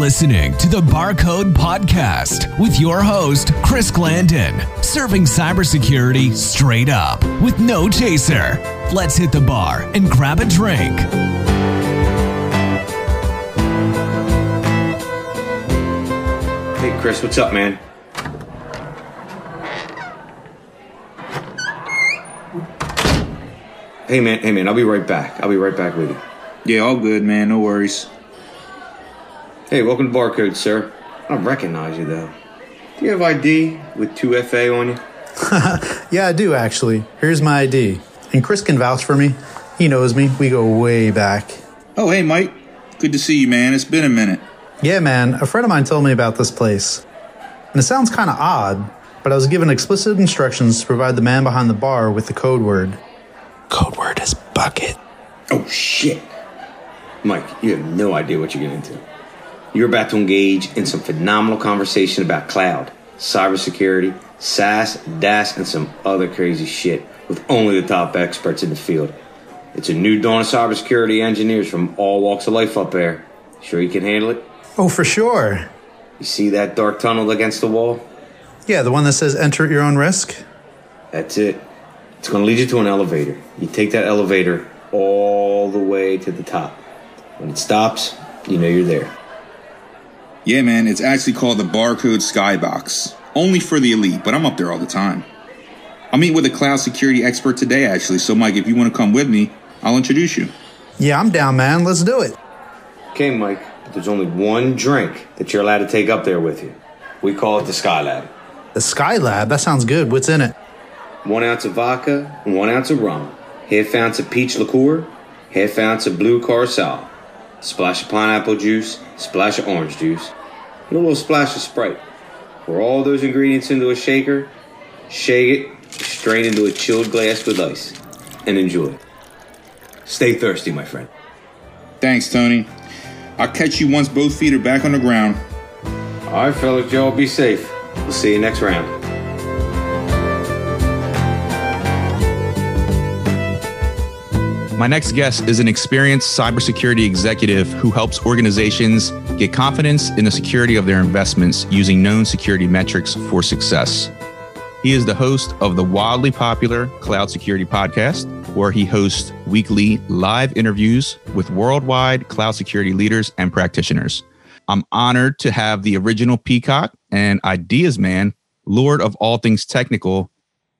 listening to the Barcode Podcast with your host, Chris Glanden, serving cybersecurity straight up with no chaser. Let's hit the bar and grab a drink. Hey, Chris, what's up, man? Hey, man, hey, man, I'll be right back. I'll be right back with you. Yeah, all good, man. No worries. Hey, welcome to Barcode, sir. I don't recognize you, though. Do you have ID with 2FA on you? Yeah, I do actually. Here's my ID. And Chris can vouch for me. He knows me. We go way back. Oh, hey, Mike. Good to see you, man. It's been a minute. Yeah, man, a friend of mine told me about this place. And it sounds kind of odd, but I was given explicit instructions to provide the man behind the bar with the code word. Code word is bucket. Oh, shit. Mike, you have no idea what you're getting into. You're about to engage in some phenomenal conversation about cloud, cybersecurity, SaaS, DaaS, and some other crazy shit with only the top experts in the field. It's a new dawn of cybersecurity engineers from all walks of life up there. Sure you can handle it? Oh, for sure. You see that dark tunnel against the wall? Yeah, the one that says enter at your own risk. That's it. It's going to lead you to an elevator. You take that elevator all the way to the top. When it stops, you know you're there. Yeah, man. It's actually called the Barcode Skybox. Only for the elite, but I'm up there all the time. I'll meet with a cloud security expert today, actually. So, Mike, if you want to come with me, I'll introduce you. Yeah, I'm down, man. Let's do it. Okay, Mike, but there's only one drink that you're allowed to take up there with you. We call it the Skylab. The Skylab, that sounds good. What's in it? One ounce of vodka and one ounce of rum. Half ounce of peach liqueur. Half ounce of blue curacao. Splash of pineapple juice. Splash of orange juice. And a little splash of Sprite. Pour all those ingredients into a shaker. Shake it. Strain into a chilled glass with ice. And enjoy. Stay thirsty, my friend. Thanks, Tony. I'll catch you once both feet are back on the ground. All right, fellas, y'all be safe. We'll see you next round. My next guest is an experienced cybersecurity executive who helps organizations get confidence in the security of their investments using known security metrics for success. He is the host of the wildly popular Cloud Security Podcast, where he hosts weekly live interviews with worldwide cloud security leaders and practitioners. I'm honored to have the original Peacock and Ideas Man, Lord of all things technical.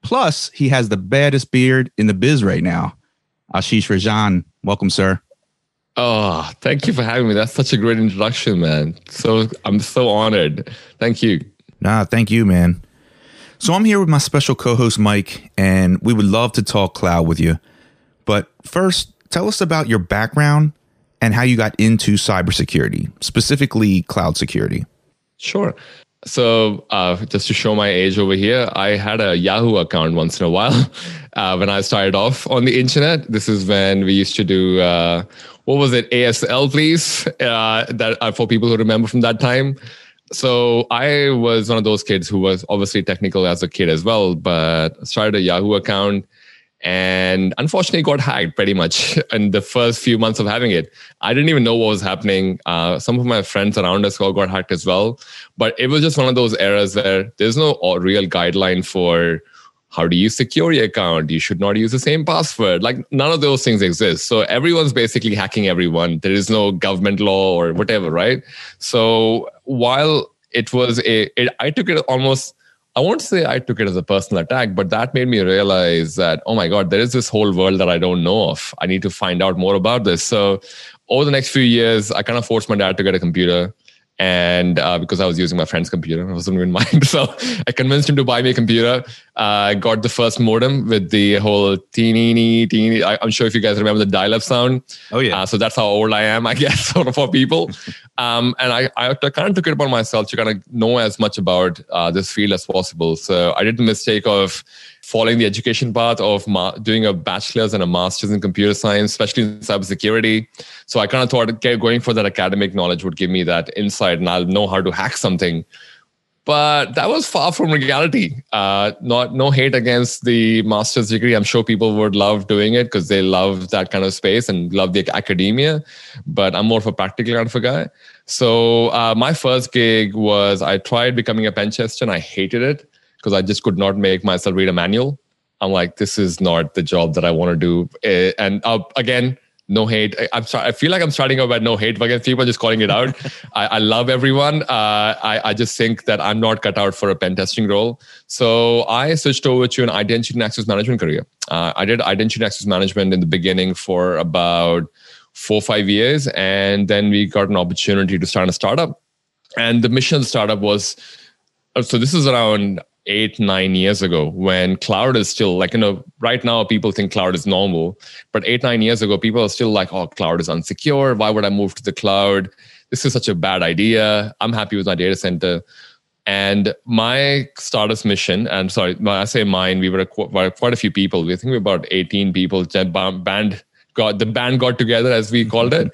Plus, he has the baddest beard in the biz right now. Ashish Rajan, welcome, sir. Oh, thank you for having me. That's such a great introduction, man. So I'm so honored. Thank you. Nah, thank you, man. So I'm here with my special co-host Mike, and we would love to talk cloud with you. But first, tell us about your background and how you got into cybersecurity, specifically cloud security. Sure. So, uh, just to show my age over here, I had a Yahoo account once in a while uh, when I started off on the internet. This is when we used to do uh, what was it, ASL, please, uh, that uh, for people who remember from that time. So I was one of those kids who was obviously technical as a kid as well, but started a Yahoo account and unfortunately got hacked pretty much in the first few months of having it. I didn't even know what was happening. Uh, some of my friends around us all got hacked as well. But it was just one of those eras where there's no real guideline for how do you secure your account? You should not use the same password. Like none of those things exist. So everyone's basically hacking everyone. There is no government law or whatever right? So while it was a it, i took it almost I won't say I took it as a personal attack, but that made me realize that, oh my God, there is this whole world that I don't know of. I need to find out more about this. So, over the next few years, I kind of forced my dad to get a computer. And uh, because I was using my friend's computer, I wasn't even mine. So, I convinced him to buy me a computer. I uh, got the first modem with the whole teeny, teeny. I, am sure if you guys remember the dial up sound. Oh, yeah. Uh, so, that's how old I am, I guess, sort of for people. Um, and I, I kind of took it upon myself to kind of know as much about uh, this field as possible. So I did the mistake of following the education path of ma- doing a bachelor's and a master's in computer science, especially in cybersecurity. So I kind of thought okay, going for that academic knowledge would give me that insight and I'll know how to hack something. but that was far from reality. Uh, not no hate against the master's degree. I'm sure people would love doing it because they love that kind of space and love the academia. But I'm more of a practical kind of a guy. So uh, my first gig was I tried becoming a pen tester and I hated it because I just could not make myself read a manual. I'm like, this is not the job that I want to do. Eh, and uh, again, no hate. I, am sorry. I feel like I'm starting out about no hate against people, just calling it out. I, I, love everyone. Uh, I, I just think that I'm not cut out for a pen testing role. So I switched over to an identity and access management career. Uh, I did identity and access management in the beginning for about four five years, and then we got an opportunity to start a startup. And the mission of the startup was so this is around eight nine years ago when cloud is still like you know right now people think cloud is normal but eight nine years ago people are still like oh cloud is unsecure why would i move to the cloud? This is such a bad idea. I'm happy with my data center. And my startups mission and sorry when i say mine we were quite a few people. We think we were about 18 people. Band got the band got together as we called it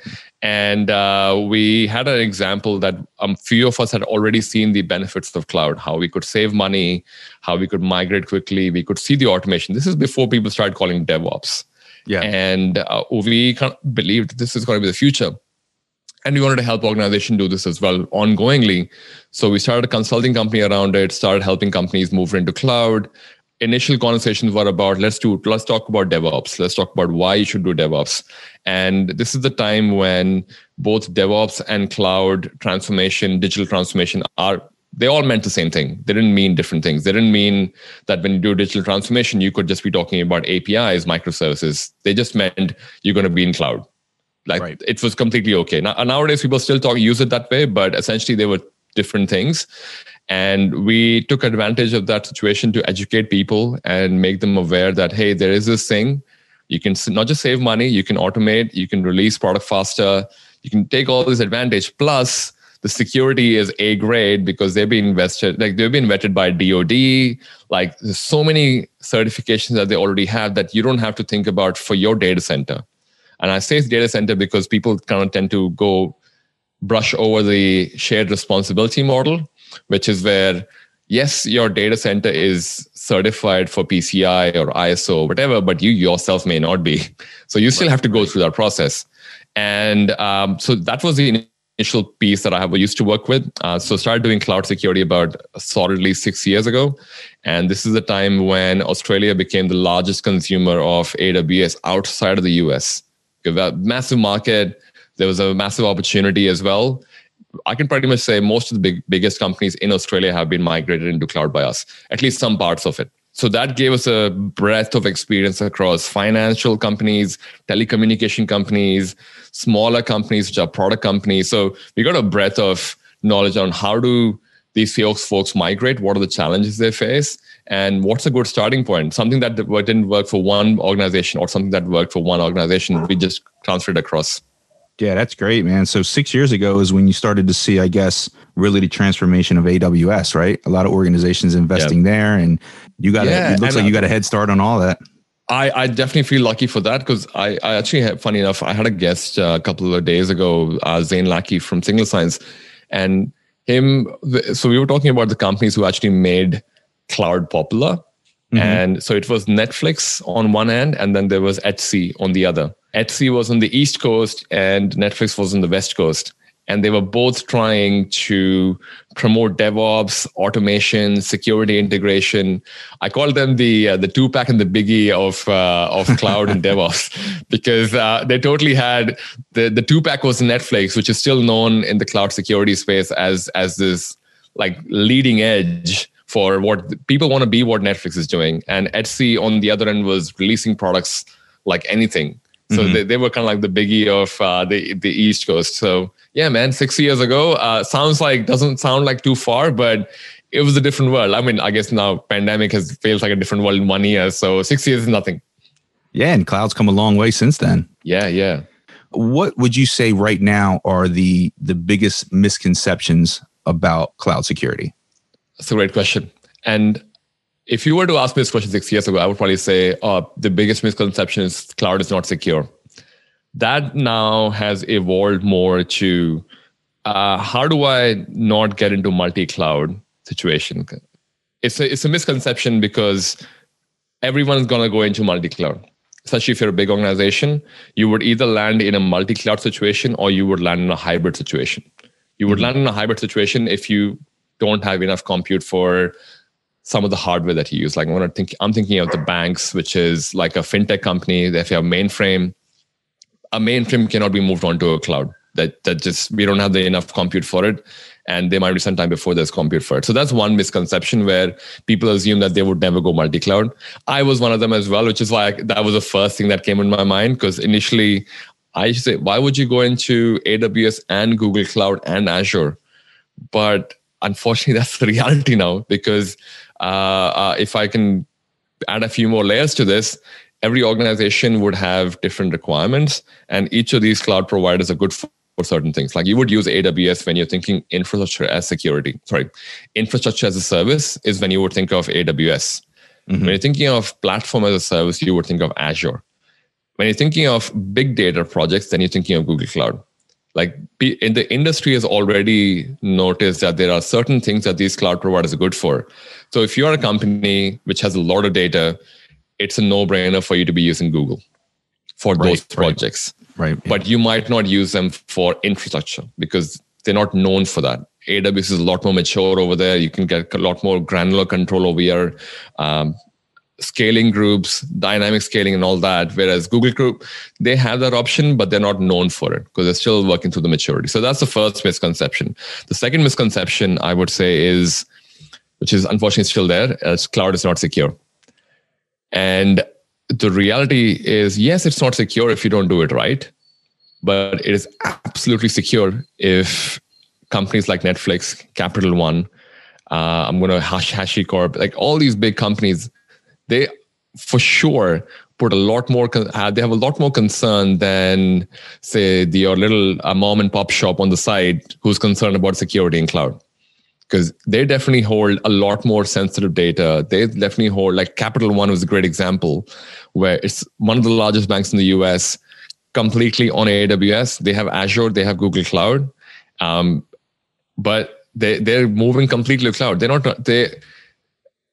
and uh, we had an example that a um, few of us had already seen the benefits of cloud how we could save money how we could migrate quickly we could see the automation. This is before people started calling devops. Yeah. And uh, we kind of believed this is going to be the future. And we wanted to help organization do this as well ongoingly. So we started a consulting company around it started helping companies move into cloud initial conversations were about let's do let's talk about devops. Let's talk about why you should do devops. And this is the time when both devops and cloud transformation digital transformation are they all meant the same thing. They didn't mean different things. They didn't mean that when you do digital transformation you could just be talking about apis microservices. They just meant you're going to be in cloud. Like right. it was completely okay. Now, nowadays people still talk use it that way but essentially they were different things and we took advantage of that situation to educate people and make them aware that, hey, there is this thing. You can not just save money, you can automate, you can release product faster, you can take all this advantage. Plus, the security is A grade because they've been invested, like they've been vetted by DoD. Like there's so many certifications that they already have that you don't have to think about for your data center. And I say data center because people kind of tend to go brush over the shared responsibility model which is where yes, your data center is certified for PCI or ISO or whatever, but you yourself may not be. So you still have to go through that process. And um, so that was the initial piece that I have used to work with. Uh, so started doing cloud security about solidly six years ago. And this is the time when Australia became the largest consumer of AWS outside of the US. Massive market. There was a massive opportunity as well. I can pretty much say most of the big, biggest companies in Australia have been migrated into cloud by us, at least some parts of it. So that gave us a breadth of experience across financial companies, telecommunication companies, smaller companies, which are product companies. So we got a breadth of knowledge on how do these folks folks migrate, what are the challenges they face, and what's a good starting point. Something that didn't work for one organization or something that worked for one organization, we just transferred across. Yeah, that's great, man. So six years ago is when you started to see, I guess, really the transformation of AWS, right? A lot of organizations investing yep. there, and you got yeah, a, it looks like you got a head start on all that. I, I definitely feel lucky for that because I, I actually had, funny enough, I had a guest uh, a couple of days ago, uh, Zane Lackey from Signal Sciences, and him. So we were talking about the companies who actually made cloud popular, mm-hmm. and so it was Netflix on one end, and then there was Etsy on the other Etsy was on the East Coast and Netflix was on the West Coast. And they were both trying to promote DevOps, automation, security integration. I call them the uh, the Tupac and the biggie of uh, of cloud and DevOps because uh, they totally had the the Tupac was Netflix, which is still known in the cloud security space as as this like leading edge for what people want to be what Netflix is doing. And Etsy on the other end was releasing products like anything. So mm-hmm. they, they were kind of like the biggie of uh, the the East Coast. So yeah, man, six years ago uh, sounds like doesn't sound like too far, but it was a different world. I mean, I guess now pandemic has feels like a different world in one year. So six years is nothing. Yeah, and cloud's come a long way since then. Yeah, yeah. What would you say right now are the the biggest misconceptions about cloud security? That's a great question. And if you were to ask me this question six years ago, I would probably say uh, the biggest misconception is cloud is not secure. That now has evolved more to uh, how do I not get into multi cloud situation. It's a, it's a misconception because everyone's going to go into multi-cloud. Especially if you're a big organization, you would either land in a multi-cloud situation or you would land in a hybrid situation. You would mm-hmm. land in a hybrid situation if you don't have enough compute for some of the hardware that you use. Like I think I'm thinking of the banks, which is like a fintech company. If you have mainframe, a mainframe cannot be moved onto a cloud. That that just we don't have the enough compute for it, and there might be some time before there's compute for it. So that's one misconception where people assume that they would never go multi-cloud. I was one of them as well, which is why I, that was the first thing that came in my mind because initially I say, why would you go into AWS and Google Cloud and Azure? But unfortunately, that's the reality now because uh, uh, if I can add a few more layers to this, every organization would have different requirements, and each of these cloud providers are good for certain things. Like you would use AWS when you're thinking infrastructure as security. Sorry, infrastructure as a service is when you would think of AWS. Mm-hmm. When you're thinking of platform as a service, you would think of Azure. When you're thinking of big data projects, then you're thinking of Google Cloud like in the industry has already noticed that there are certain things that these cloud providers are good for. So if you're a company which has a lot of data it's a no-brainer for you to be using google for right, those projects. Right, right but you might not use them for infrastructure because they're not known for that. Aws is a lot more mature over there. You can get a lot more granular control over your um, scaling groups, dynamic scaling, and all that. Whereas Google Group, they have that option, but they're not known for it because they're still working through the maturity. So that's the first misconception. The second misconception I would say is, which is unfortunately still there, is cloud is not secure. And the reality is, yes, it's not secure if you don't do it right, but it is absolutely secure if companies like Netflix, Capital One, uh, I'm going to hash HashiCorp, like all these big companies they for sure put a lot more uh, they have a lot more concern than say the your little uh, mom and pop shop on the side who's concerned about security in cloud. Because they definitely hold a lot more sensitive data. They definitely hold like capital one was a great example where it's one of the largest banks in the us completely on aws they have azure they have google cloud um, but they, they're moving completely to cloud. They're not they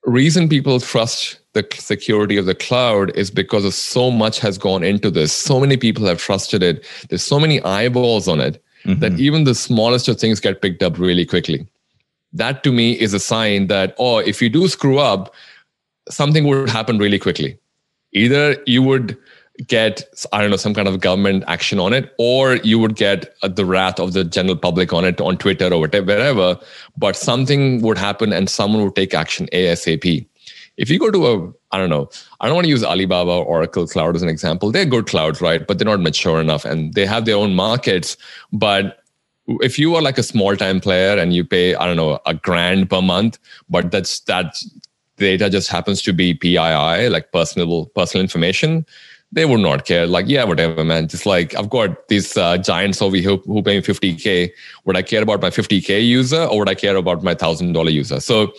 reason people trust the security of the cloud is because of so much has gone into this. So many people have trusted it. There's so many eyeballs on it mm-hmm. that even the smallest of things get picked up really quickly. That to me is a sign that, oh, if you do screw up, something would happen really quickly. Either you would get i don't know some kind of government action on it or you would get uh, the wrath of the general public on it on twitter or whatever wherever but something would happen and someone would take action asap if you go to a i don't know i don't want to use alibaba or oracle cloud as an example. They're good clouds right? But they're not mature enough and they have their own markets. But if you are like a small time player and you pay i don't know a grand per month but that's that data just happens to be pii like personal personal information they would not care. Like, yeah, whatever, man. Just like I've got these uh, giants over here who, who pay me 50k. Would I care about my 50k user or would I care about my thousand dollar user? So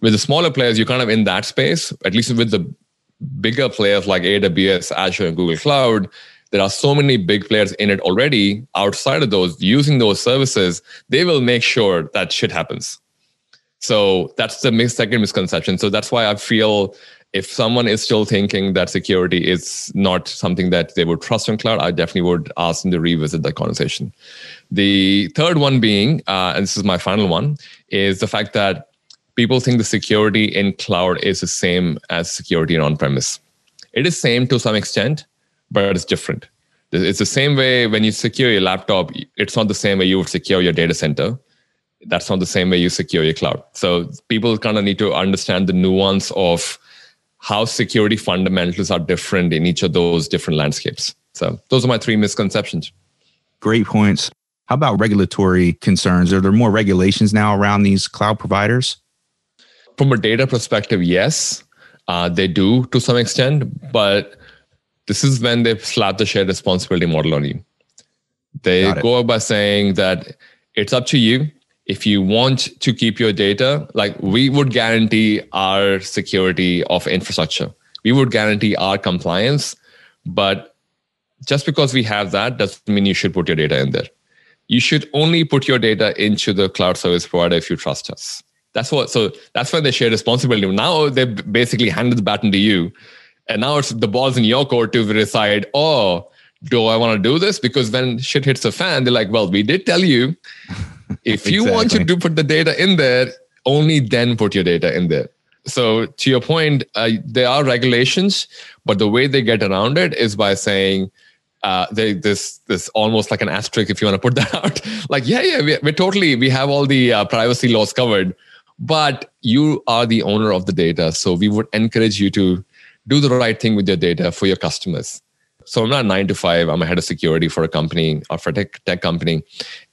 with the smaller players, you're kind of in that space. At least with the bigger players like AWS, Azure, and Google Cloud, there are so many big players in it already. Outside of those, using those services, they will make sure that shit happens. So that's the second misconception. So that's why I feel if someone is still thinking that security is not something that they would trust on cloud, I definitely would ask them to revisit that conversation. The third one being, uh, and this is my final one, is the fact that people think the security in cloud is the same as security in on-premise. It is same to some extent, but it's different. It's the same way when you secure your laptop, it's not the same way you would secure your data center. That's not the same way you secure your cloud. So people kind of need to understand the nuance of how security fundamentals are different in each of those different landscapes. So those are my three misconceptions. Great points. How about regulatory concerns? Are there more regulations now around these cloud providers? From a data perspective, yes, uh, they do to some extent, but this is when they slap the shared responsibility model on you. They go by saying that it's up to you if you want to keep your data, like we would guarantee our security of infrastructure, we would guarantee our compliance. But just because we have that doesn't mean you should put your data in there. You should only put your data into the cloud service provider if you trust us. That's what. So that's when they share responsibility. Now they basically handed the baton to you, and now it's the ball's in your court to decide. Oh, do I want to do this? Because when shit hits the fan, they're like, "Well, we did tell you. If you want you to put the data in there, only then put your data in there." So to your point, uh, there are regulations, but the way they get around it is by saying. Uh, they, this this almost like an asterisk if you want to put that out like yeah yeah we, we're totally we have all the uh, privacy laws covered but you are the owner of the data. So we would encourage you to do the right thing with your data for your customers. So I'm not nine to five. I'm a head of security for a company or for a tech, tech company,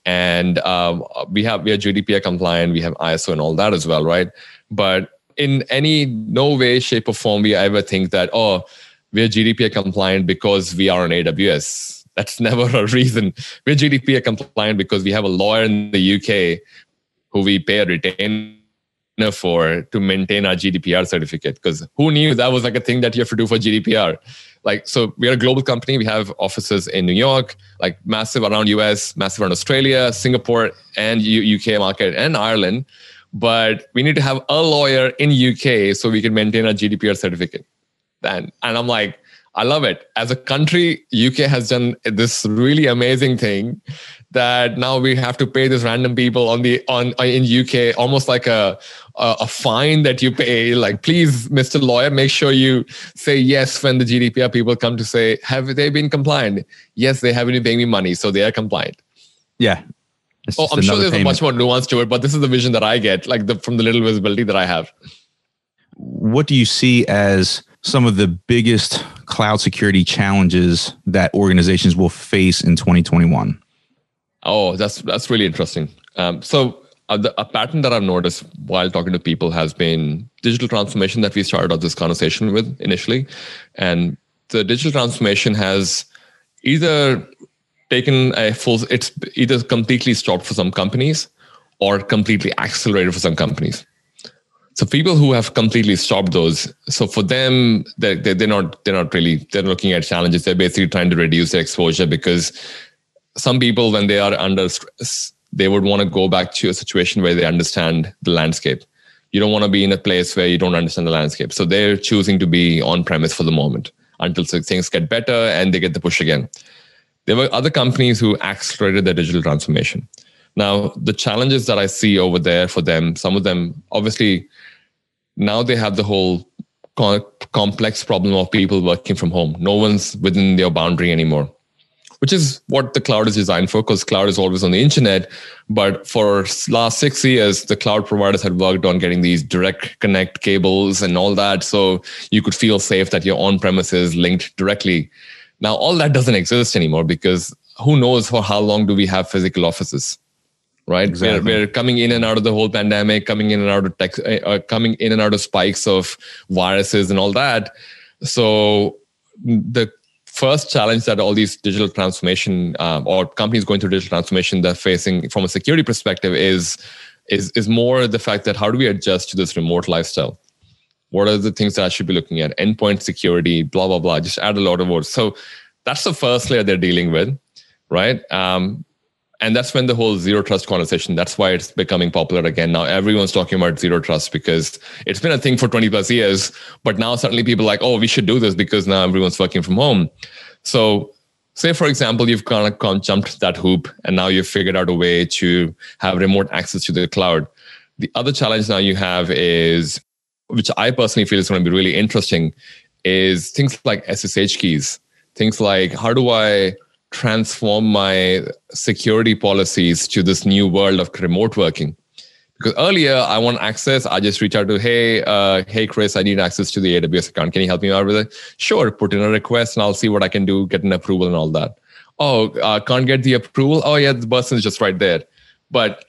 and um, we have we are GDPR compliant. We have ISO and all that as well, right? But in any no way, shape, or form, we ever think that oh, we are GDPR compliant because we are on AWS. That's never a reason. We're GDPR compliant because we have a lawyer in the UK who we pay a retainer for to maintain our GDPR certificate. Because who knew that was like a thing that you have to do for GDPR? Like, so we are a global company. We have offices in New York, like massive around US, massive around Australia, Singapore, and U- UK market, and Ireland. But we need to have a lawyer in UK so we can maintain our GDPR certificate. And and I'm like, I love it. As a country, UK has done this really amazing thing that now we have to pay this random people on the on uh, in UK almost like a a, a fine that you pay. Like, please, Mr. Lawyer, make sure you say yes when the GDPR people come to say, have they been compliant? Yes, they haven't been paying me money, so they are compliant. Yeah. Oh, I'm sure there's payment. a much more nuance to it, but this is the vision that I get, like the, from the little visibility that I have. What do you see as some of the biggest cloud security challenges that organizations will face in 2021? Oh, that's that's really interesting. Um, so uh, the, a pattern that I've noticed while talking to people has been digital transformation that we started off this conversation with initially, and the digital transformation has either taken a full it's either completely stopped for some companies or completely accelerated for some companies so people who have completely stopped those so for them they, they, they're not they're not really they're looking at challenges. They're basically trying to reduce their exposure because some people when they are under stress they would want to go back to a situation where they understand the landscape. You don't want to be in a place where you don't understand the landscape. So they're choosing to be on premise for the moment until things get better and they get the push again. There were other companies who accelerated their digital transformation. Now the challenges that i see over there for them some of them obviously now they have the whole complex problem of people working from home. No one's within their boundary anymore which is what the cloud is designed for because cloud is always on the internet. But for last six years the cloud providers had worked on getting these direct connect cables and all that so you could feel safe that your on premises linked directly. Now all that doesn't exist anymore because who knows for how long do we have physical offices right? Exactly. we're, we're coming in and out of the whole pandemic coming in and out of tech uh, uh coming in and out of spikes of viruses and all that. So the first challenge that all these digital transformation um, or companies going through digital transformation they're facing from a security perspective is is is more the fact that how do we adjust to this remote lifestyle? What are the things that i should be looking at? Endpoint security blah blah blah. Just add a lot of words. So that's the first layer they're dealing with right? Um, and that's when the whole zero trust conversation that's why it's becoming popular again. Now everyone's talking about zero trust because it's been a thing for 20 plus years but now suddenly people are like oh we should do this because now everyone's working from home. So say for example you've kind of jumped that hoop and now you've figured out a way to have remote access to the cloud. The other challenge now you have is which i personally feel is going to be really interesting is things like ssh keys. Things like how do i transform my security policies to this new world of remote working. Because earlier i want access. I just reach out to hey uh, hey chris i need access to the aws account. Can you help me out with it? Sure put in a request and i'll see what i can do get an approval and all that. Oh uh, can't get the approval? Oh yeah the person is just right there. But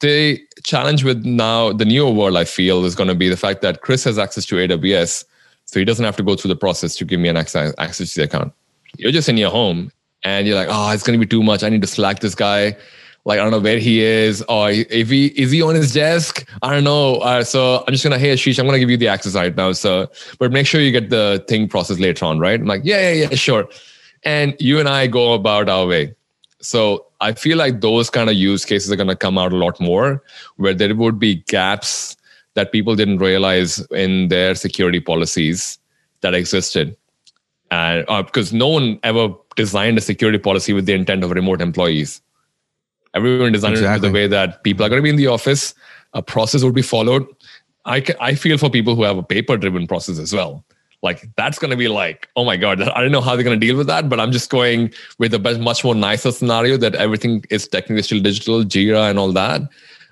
the challenge with now the newer world i feel is going to be the fact that chris has access to aws so he doesn't have to go through the process to give me an access, access to the account. You're just in your home and you're like, oh, it's gonna be too much. I need to slack this guy. Like I don't know where he is, or if he is he on his desk. I don't know. Uh, so I'm just gonna hey Ashish, I'm gonna give you the access right now. So, but make sure you get the thing processed later on, right? I'm like, yeah, yeah, yeah, sure. And you and I go about our way. So I feel like those kind of use cases are to come out a lot more, where there would be gaps that people didn't realize in their security policies that existed, and uh, because no one ever designed a security policy with the intent of remote employees. Everyone designed Exactly. it the way that people are going to be in the office. A process would be followed. I, ca- I feel for people who have a paper driven process as well. Like that's going to be like, oh my God, I don't know how they're going to deal with that, but I'm just going with a much more nicer scenario that everything is technically still digital, Jira and all that.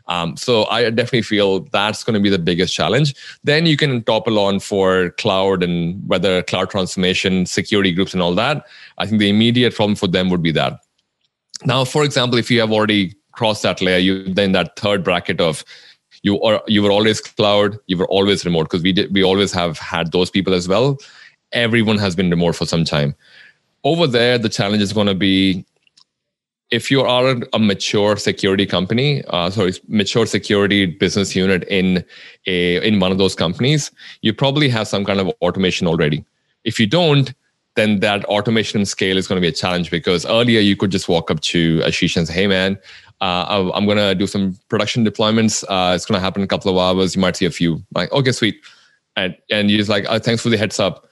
Um, so I definitely feel that's going to be the biggest challenge. Then you can topple on for cloud and whether cloud transformation, security groups, and all that. I think the immediate problem for them would be that. Now, for example, if you have already crossed that layer, you then that third bracket of you are you were always cloud, you were always remote because we did we always have had those people as well. Everyone has been remote for some time. Over there, the challenge is going to be if you are a mature security company, uh, sorry, mature security business unit in a in one of those companies, you probably have some kind of automation already. If you don't, then that automation and scale is going to be a challenge because earlier you could just walk up to Ashish and say, "Hey, man, uh, I'm going to do some production deployments. Uh, it's going to happen in a couple of hours. You might see a few. Like, okay, sweet, and and you're just like, oh, thanks for the heads up.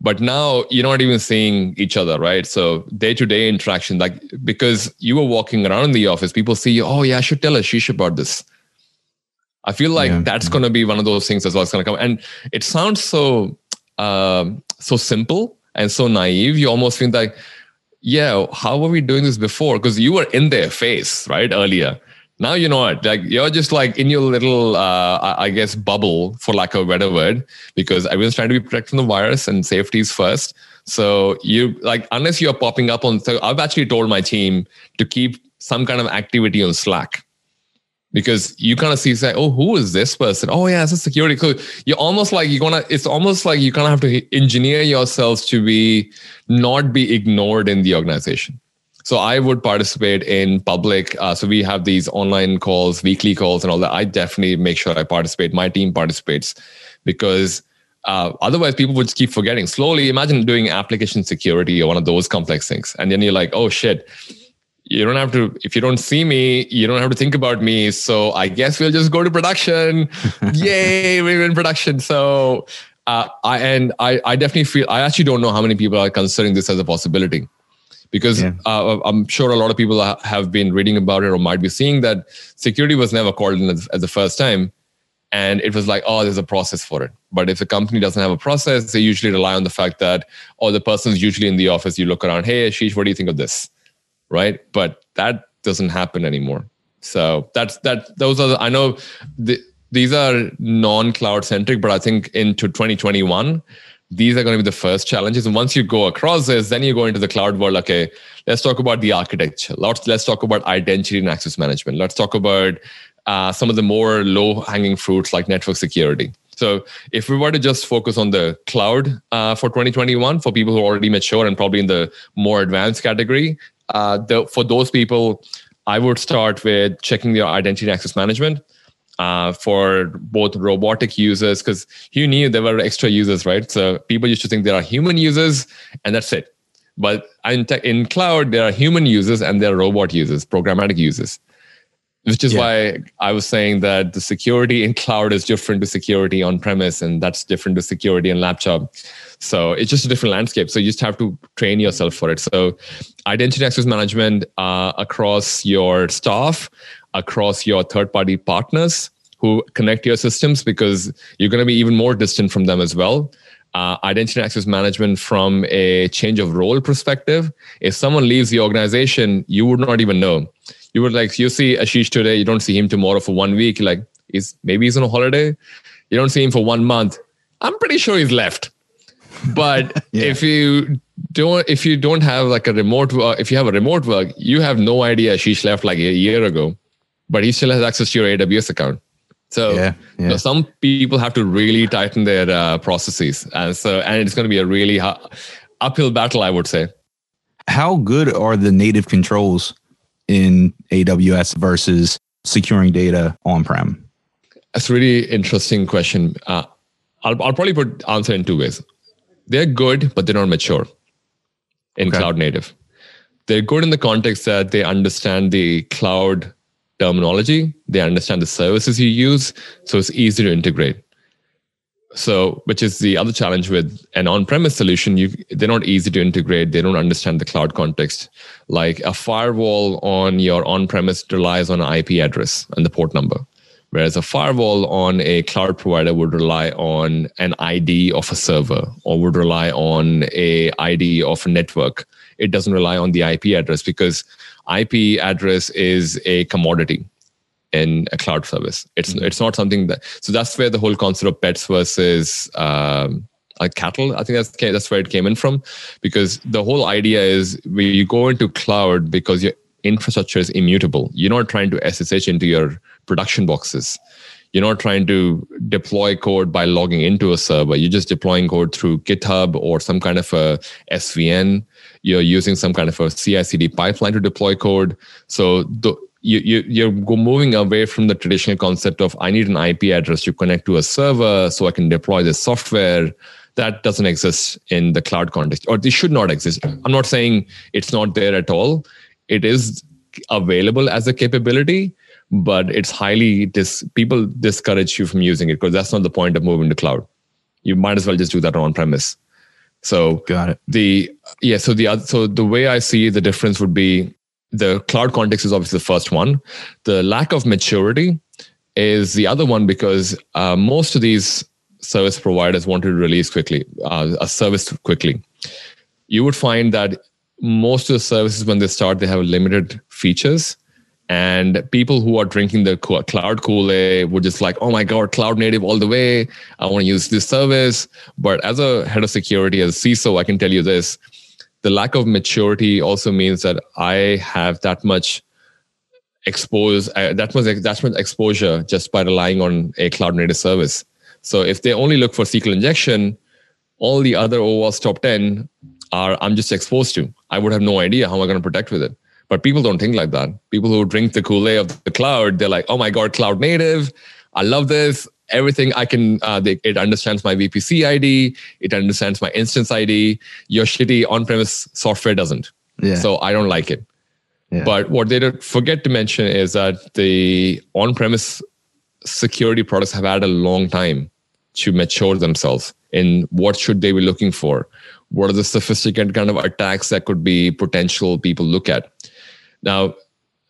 But now you're not even seeing each other, right? So day to day interaction, like because you were walking around in the office, people see you. Oh yeah, I should tell Ashish about this. I feel like Yeah, that's going to be one of those things as well. It's going to come, and it sounds so um, so simple and so naive. You almost feel like, yeah, how were we doing this before? Because you were in their face, right, earlier. Now you know it. Like you're just like in your little, uh, I guess, bubble, for lack of a better word, because everyone's trying to be protected from the virus and safety is first. So you like, unless you're popping up on, so I've actually told my team to keep some kind of activity on Slack because you kind of see say, oh, who is this person? Oh yeah, it's a security. So you're almost like you're gonna. It's almost like you kind of have to engineer yourselves to be not be ignored in the organization. So I would participate in public. Uh, so we have these online calls, weekly calls, and all that. I definitely make sure I participate. My team participates because uh, otherwise people would just keep forgetting. Slowly, imagine doing application security or one of those complex things, and then you're like, oh shit. You don't have to, if you don't see me, you don't have to think about me. So I guess we'll just go to production. Yay, we're in production. So uh, I and I, I definitely feel I actually don't know how many people are considering this as a possibility because Yeah. uh, I'm sure a lot of people have been reading about it or might be seeing that security was never called in as, as the first time. And it was like, oh, there's a process for it. But if a company doesn't have a process, they usually rely on the fact that, oh, the person's usually in the office. You look around, hey, Ashish, what do you think of this? Right. But that doesn't happen anymore. So that's that. Those are the, I know the, these are non-cloud centric, but I think into 2021, these are going to be the first challenges. And once you go across this, then you go into the cloud world. Okay, let's talk about the architecture. Let's let's talk about identity and access management. Let's talk about uh, some of the more low-hanging fruits like network security. So if we were to just focus on the cloud uh, for 2021 for people who are already mature and probably in the more advanced category, uh, the, for those people, I would start with checking their identity and access management uh, for both robotic users because you knew there were extra users, right? So people used to think there are human users and that's it. But in, tech, in cloud, there are human users and there are robot users, programmatic users which is Yeah. why I was saying that the security in cloud is different to security on premise, and that's different to security in laptop. So it's just a different landscape. So you just have to train yourself for it. So identity access management uh, across your staff, across your third party partners who connect your systems because you're going to be even more distant from them as well. Uh, identity access management from a change of role perspective. If someone leaves the organization, you would not even know you would like you see Ashish today, you don't see him tomorrow for one week. Like he's maybe he's on a holiday. You don't see him for one month. I'm pretty sure he's left. But Yeah. if you don't, if you don't have like a remote, work, if you have a remote work, you have no idea Ashish left like a year ago, but he still has access to your AWS account. So Yeah, you yeah. know, some people have to really tighten their uh, processes, and so and it's going to be a really hu- uphill battle, I would say. How good are the native controls in AWS versus securing data on prem? That's a really interesting question. Uh, I'll, I'll probably put answer in two ways. They're good, but they're not mature in Okay. cloud native. they're good in the context that they understand the cloud terminology, they understand the services you use, so it's easy to integrate. So, which is the other challenge with an on-premise solution, you they're not easy to integrate. They don't understand the cloud context. Like a firewall on your on-premise relies on an IP address and the port number, whereas a firewall on a cloud provider would rely on an ID of a server or would rely on a ID of a network. It doesn't rely on the IP address because IP address is a commodity in a cloud service. It's mm-hmm. it's not something that so that's where the whole concept of pets versus um, like cattle. I think that's that's where it came in from, because the whole idea is when you go into cloud because your infrastructure is immutable. You're not trying to SSH into your production boxes. You're not trying to deploy code by logging into a server. You're just deploying code through GitHub or some kind of a SVN. You're using some kind of a CI/CD pipeline to deploy code. So the, you, you you're moving away from the traditional concept of I need an IP address to connect to a server so I can deploy this software. That doesn't exist in the cloud context, or this should not exist. I'm not saying it's not there at all. It is available as a capability, but it's highly dis people discourage you from using it because that's not the point of moving to cloud. You might as well just do that on premise. So got it. The yeah, so the other, so the way I see the difference would be the cloud context is obviously the first one. The lack of maturity is the other one because uh, most of these service providers want to release quickly uh, a service quickly. You would find that most of the services when they start they have limited features and people who are drinking the cloud Kool-Aid would just like, oh my God, cloud native all the way. I want to use this service. But as a head of security, as a CISO, I can tell you this. The lack of maturity also means that I have that much expose uh, that much that much exposure just by relying on a cloud native service. So if they only look for SQL injection, all the other OWASP top 10 are I'm just exposed to. I would have no idea how am I going to protect with it. But people don't think like that. People who drink the Kool Aid of the cloud, they're like, oh my God, cloud native. I love this. Everything I can, uh, they, it understands my VPC ID. It understands my instance ID. Your shitty on premise software doesn't. Yeah. So I don't like it. Yeah. But what they forget to mention is that the on premise security products have had a long time to mature themselves in what should they be looking for what are the sophisticated kind of attacks that could be potential people look at now,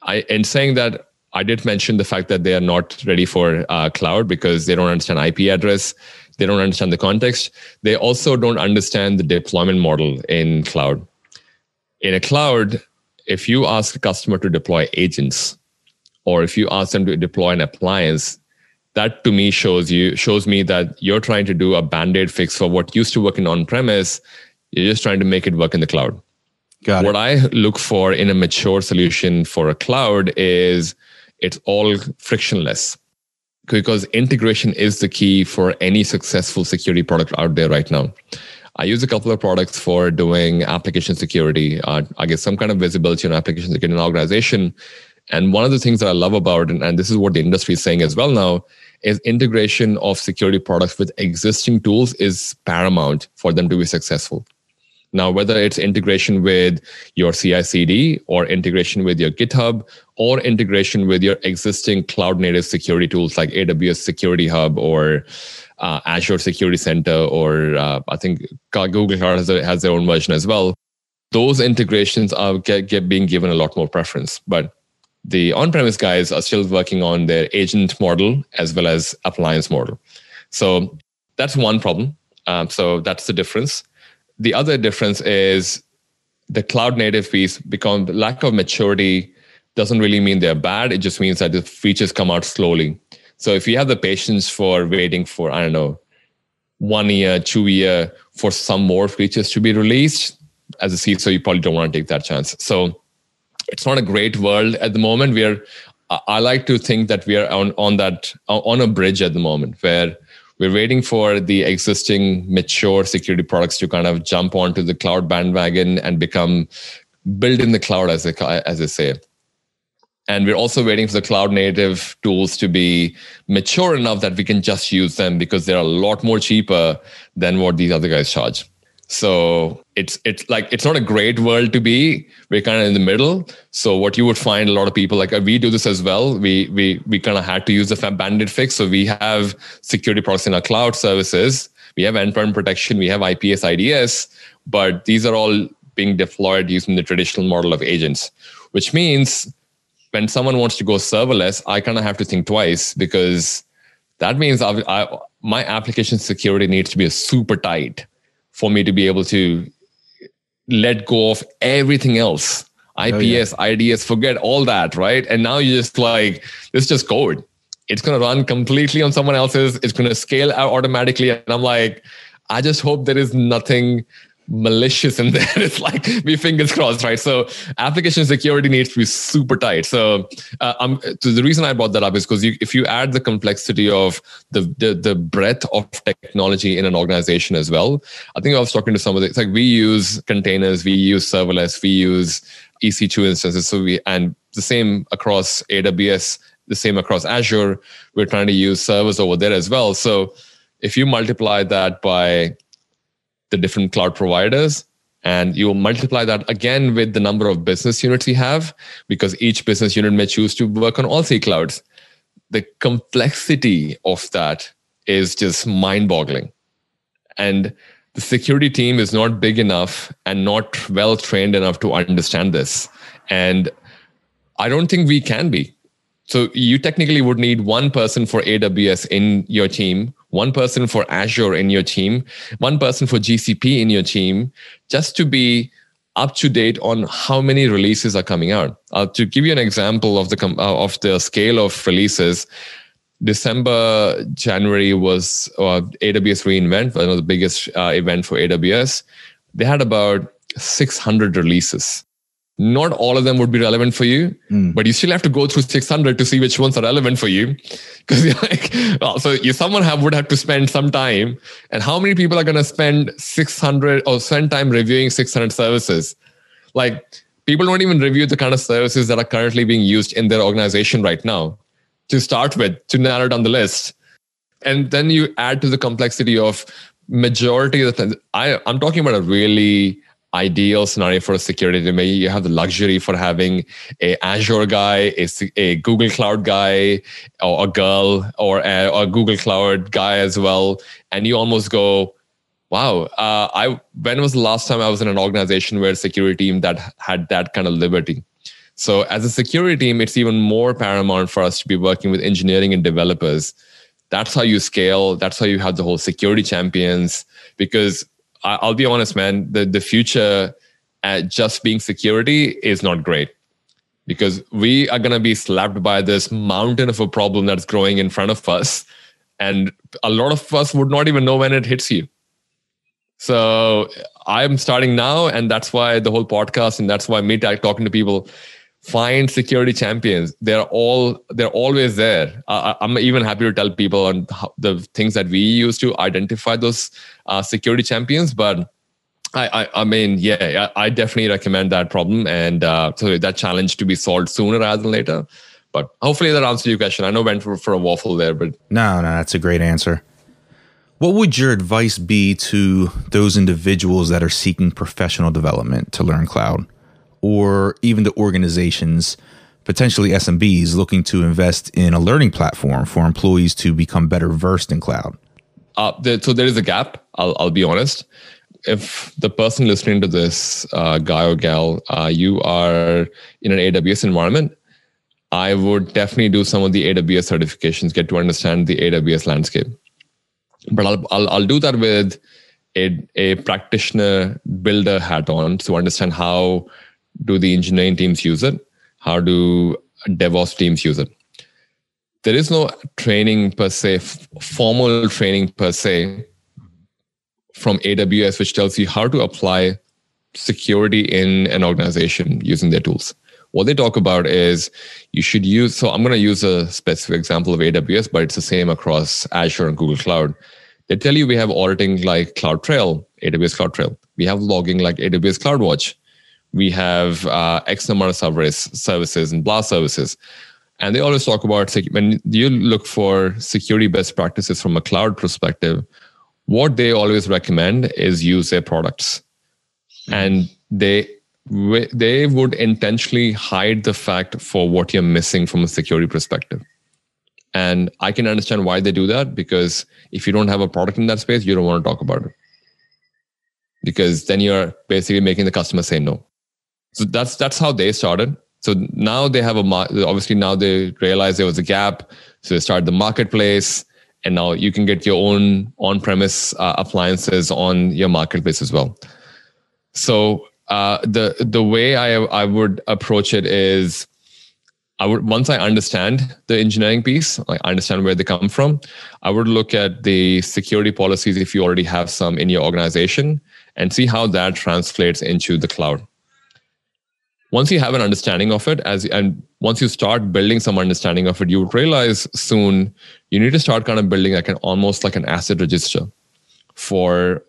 I in saying that, I did mention the fact that they are not ready for uh, cloud because they don't understand IP address. They don't understand the context. They also don't understand the deployment model in cloud. In a cloud, if you ask a customer to deploy agents, or if you ask them to deploy an appliance, that to me shows you shows me that you're trying to do a band-aid fix for what used to work in on-premise. You're just trying to make it work in the cloud. Got what it. I look for in a mature solution for a cloud is it's all frictionless because integration is the key for any successful security product out there right now. I use a couple of products for doing application security. Uh, I get some kind of visibility on application security in an organization. And one of the things that I love about it, and this is what the industry is saying as well now, is integration of security products with existing tools is paramount for them to be successful. Now, whether it's integration with your CI CD or integration with your GitHub or integration with your existing cloud native security tools like AWS Security Hub or uh, Azure Security Center, or uh, I think Google Cloud has, a, has their own version as well. Those integrations are get, get being given a lot more preference. But the on premise guys are still working on their agent model as well as appliance model. So that's one problem. Um, so that's the difference the other difference is the cloud native piece become lack of maturity doesn't really mean they're bad. It just means that the features come out slowly. So if you have the patience for waiting for, I don't know, one year, two year for some more features to be released, as a CISO, you probably don't want to take that chance. So it's not a great world at the moment. We are, I like to think that we are on, on that, on a bridge at the moment where we're waiting for the existing mature security products to kind of jump onto the cloud bandwagon and become built in the cloud, as they, as they say. And we're also waiting for the cloud native tools to be mature enough that we can just use them because they're a lot more cheaper than what these other guys charge. So it's it's like it's not a great world to be. We're kind of in the middle. So what you would find a lot of people like uh, we do this as well. We we we kind of had to use the bandit fix. So we have security products in our cloud services. We have endpoint protection. We have IPS IDS, but these are all being deployed using the traditional model of agents, which means when someone wants to go serverless, I kind of have to think twice because that means I, my application security needs to be super tight for me to be able to let go of everything else. IPS, oh, yeah. IDS, forget all that, right? And now you just like, it's just code. It's going to run completely on someone else's. It's going to scale out automatically. And I'm like, I just hope there is nothing malicious in there. It's like we fingers crossed, right? So application security needs to be super tight. So, uh, um, so the reason I brought that up is because if you add the complexity of the, the, the breadth of technology in an organization as well, I think I was talking to some of the, it's like we use containers, we use serverless, we use EC2 instances. So we and the same across AWS, the same across Azure. We're trying to use servers over there as well. So if you multiply that by the different cloud providers and you multiply that again with the number of business units you have because each business unit may choose to work on all three clouds. The complexity of that is just mind boggling and the security team is not big enough and not well trained enough to understand this. And i don't think we can be. So you technically would need one person for aws in your team one person for Azure in your team, one person for GCP in your team, just to be up to date on how many releases are coming out. Uh, to give you an example of the uh, of the scale of releases, December January was uh, AWS reInvent, one of the biggest uh, event for AWS. They had about 600 releases not all of them would be relevant for you, mm. but you still have to go through 600 to see which ones are relevant for you. Because you're like, well, so you someone have would have to spend some time. And how many people are going to spend 600 or spend time reviewing 600 services? Like people don't even review the kind of services that are currently being used in their organization right now to start with, to narrow down the list. And then you add to the complexity of majority of the things. I, I'm talking about a really ideal scenario for a security team. You have the luxury for having a Azure guy, a, a Google Cloud guy, or a girl, or a, a, Google Cloud guy as well, and you almost go, "Wow!" Uh, I when was the last time I was in an organization where a security team that had that kind of liberty? So, as a security team, it's even more paramount for us to be working with engineering and developers. That's how you scale. That's how you have the whole security champions because I'll be honest, man. The the future at just being security is not great because we are going to be slapped by this mountain of a problem that's growing in front of us, and a lot of us would not even know when it hits you. So I'm starting now, and that's why the whole podcast, and that's why me talking to people find security champions they're all they're always there. I'm even happy to tell people on the things that we use to identify those uh, security champions but I, I, I mean yeah I, I, definitely recommend that problem and uh, so that challenge to be solved sooner rather than later. But hopefully that answers your question. I know went for, for a waffle there but no no that's a great answer. What would your advice be to those individuals that are seeking professional development to learn cloud or even the organizations, potentially SMBs, looking to invest in a learning platform for employees to become better versed in cloud? Uh, there, so there is a gap. I'll, I'll be honest. If the person listening to this, uh, guy or gal, uh, you are in an AWS environment, I would definitely do some of the AWS certifications, get to understand the AWS landscape. But I'll, I'll, I'll do that with a, a practitioner builder hat on to understand how do the engineering teams use it? How do DevOps teams use it? There is no training per se, formal training per se from AWS, which tells you how to apply security in an organization using their tools. What they talk about is you should use, so I'm going to use a specific example of AWS, but it's the same across Azure and Google Cloud. They tell you we have auditing like CloudTrail, AWS CloudTrail. We have logging like AWS CloudWatch we have uh, X number of services and blah services. And they always talk about when you look for security best practices from a cloud perspective, what they always recommend is use their products. And they they would intentionally hide the fact for what you're missing from a security perspective. And i can understand why they do that because if you don't have a product in that space you don't want to talk about it. Because then you're basically making the customer say no so that's that's how they started. So now they have a obviously now they realize there was a gap. So they started the marketplace and now you can get your own on-premise uh, appliances on your marketplace as well. So uh, the the way I I would approach it is I would once I understand the engineering piece, I understand where they come from, I would look at the security policies if you already have some in your organization and see how that translates into the cloud. Once you have an understanding of it, as and once you start building some understanding of it, you realize soon you need to start kind of building like an almost like an asset register for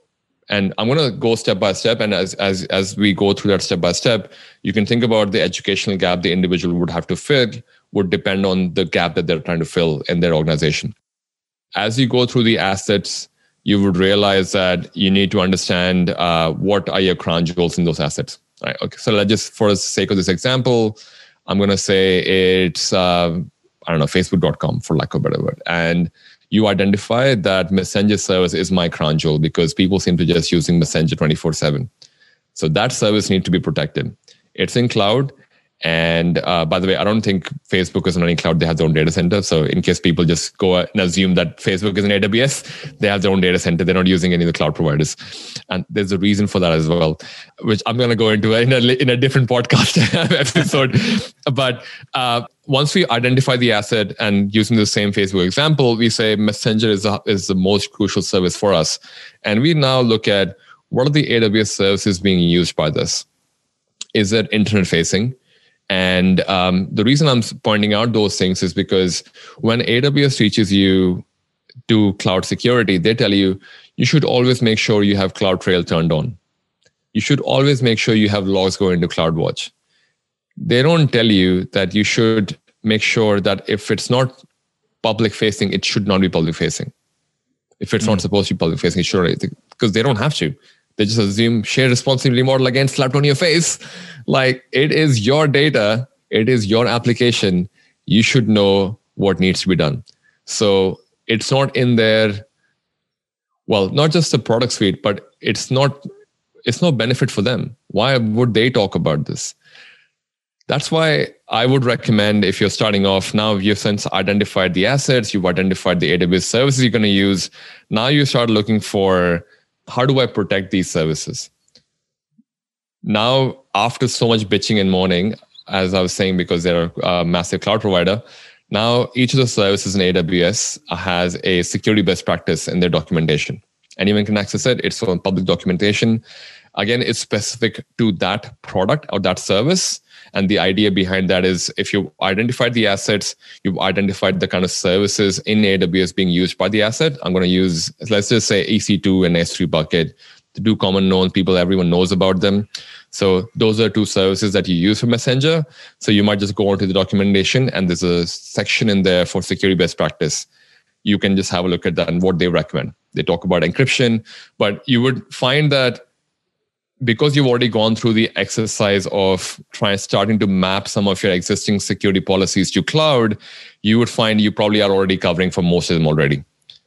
and i'm going to go step by step and as as as we go through that step by step you can think about the educational gap the individual would have to fill would depend on the gap that they're trying to fill in their organization. As you go through the assets you would realize that you need to understand uh, what are your crown jewels in those assets right okay so let's just for the sake of this example i'm going to say it's uh, i don't know facebook.com for lack of a better word. And you identify that messenger service is my crown jewel because people seem to just using messenger 24 7 so that service need to be protected. It's in cloud and uh, by the way, I don't think Facebook is on any cloud. They have their own data center. So in case people just go and assume that Facebook is an AWS, they have their own data center. They're not using any of the cloud providers. And there's a reason for that as well, which I'm going to go into in a, in a different podcast episode. but uh, once we identify the asset and using the same Facebook example, we say Messenger is, a, is the most crucial service for us. And we now look at what are the AWS services being used by this? Is it internet facing? And um, the reason I'm pointing out those things is because when AWS teaches you to cloud security, they tell you you should always make sure you have CloudTrail turned on. You should always make sure you have logs going to CloudWatch. They don't tell you that you should make sure that if it's not public facing, it should not be public facing. If it's mm. not supposed to be public facing, it should because they don't have to. They just assume share responsibility model again slapped on your face. Like it is your data. It is your application. You should know what needs to be done. So it's not in there. Well not just the product suite but it's not it's no benefit for them. Why would they talk about this? That's why i would recommend if you're starting off now you've since identified the assets you've identified the aws services you're going to use now you start looking for how do i protect these services? Now after so much bitching and moaning as i was saying because they're a massive cloud provider now each of the services in aws has a security best practice in their documentation. Anyone can access it. It's on public documentation. Again it's specific to that product or that service and the idea behind that is if you identified the assets you've identified the kind of services in aws being used by the asset. I'm going to use let's just say ec2 and s3 bucket the two common known people everyone knows about them. So those are two services that you use for messenger. So you might just go onto the documentation and there's a section in there for security best practice. You can just have a look at that and what they recommend. They talk about encryption but you would find that because you've already gone through the exercise of trying starting to map some of your existing security policies to cloud you would find you probably are already covering for most of them already.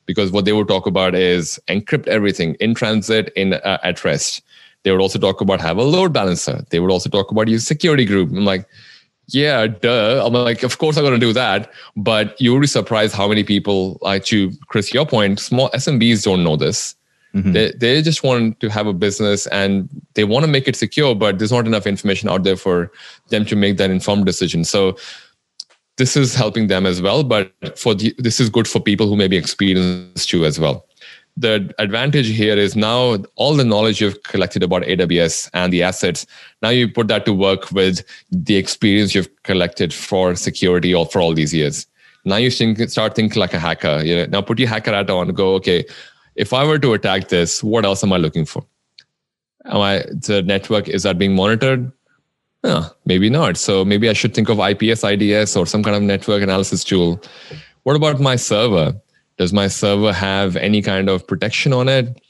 Because what they would talk about is encrypt everything in transit in uh, at rest. They would also talk about have a load balancer. They would also talk about use security group. I'm like yeah duh. I'm like of course i'm going to do that. But you would be surprised how many people like to chris your point small smbs don't know this mm-hmm. they, they just want to have a business and they want to make it secure but there's not enough information out there for them to make that informed decision. So this is helping them as well but for the, this is good for people who may be experienced too as well. The advantage here is now all the knowledge you've collected about aws and the assets now you put that to work with the experience you've collected for security or for all these years. Now you think, start thinking like a hacker you know, now put your hacker hat on go okay if i were to attack this what else am i looking for am i the network is that being monitored maybe not. So maybe I should think of IPS IDS or some kind of network analysis tool. What about my server? Does my server have any kind of protection on it?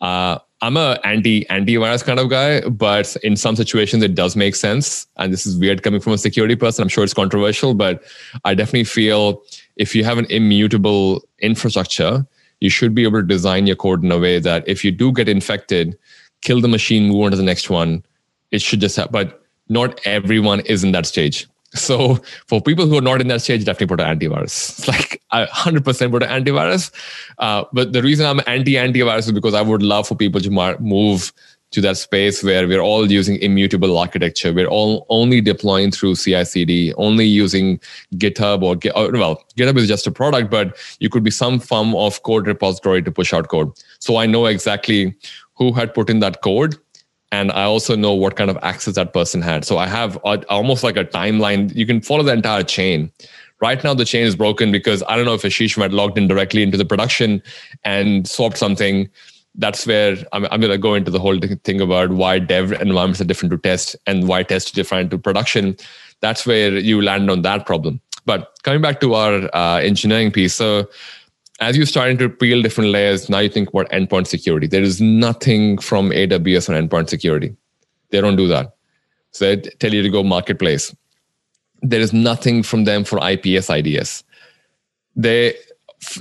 Uh, I'm a anti antivirus kind of guy, but in some situations it does make sense. And this is weird coming from a security person. I'm sure it's controversial, but I definitely feel if you have an immutable infrastructure, you should be able to design your code in a way that if you do get infected, kill the machine, move on to the next one. It should just happen. but not everyone is in that stage. So for people who are not in that stage, definitely put an antivirus. It's like I 100% put an antivirus. Uh, but the reason I'm anti-antivirus is because I would love for people to move to that space where we're all using immutable architecture. We're all only deploying through CI/CD, only using GitHub or, or well, GitHub is just a product, but you could be some form of code repository to push out code. So I know exactly who had put in that code and I also know what kind of access that person had. So I have a, almost like a timeline. You can follow the entire chain. Right now, the chain is broken because I don't know if Ashish might logged in directly into the production and swapped something. That's where I'm, I'm going to go into the whole thing about why dev environments are different to test and why test is different to production. That's where you land on that problem. But coming back to our uh, engineering piece, so as you're starting to peel different layers, now you think about endpoint security. There is nothing from AWS on endpoint security. They don't do that. So they tell you to go marketplace. There is nothing from them for IPS IDS. They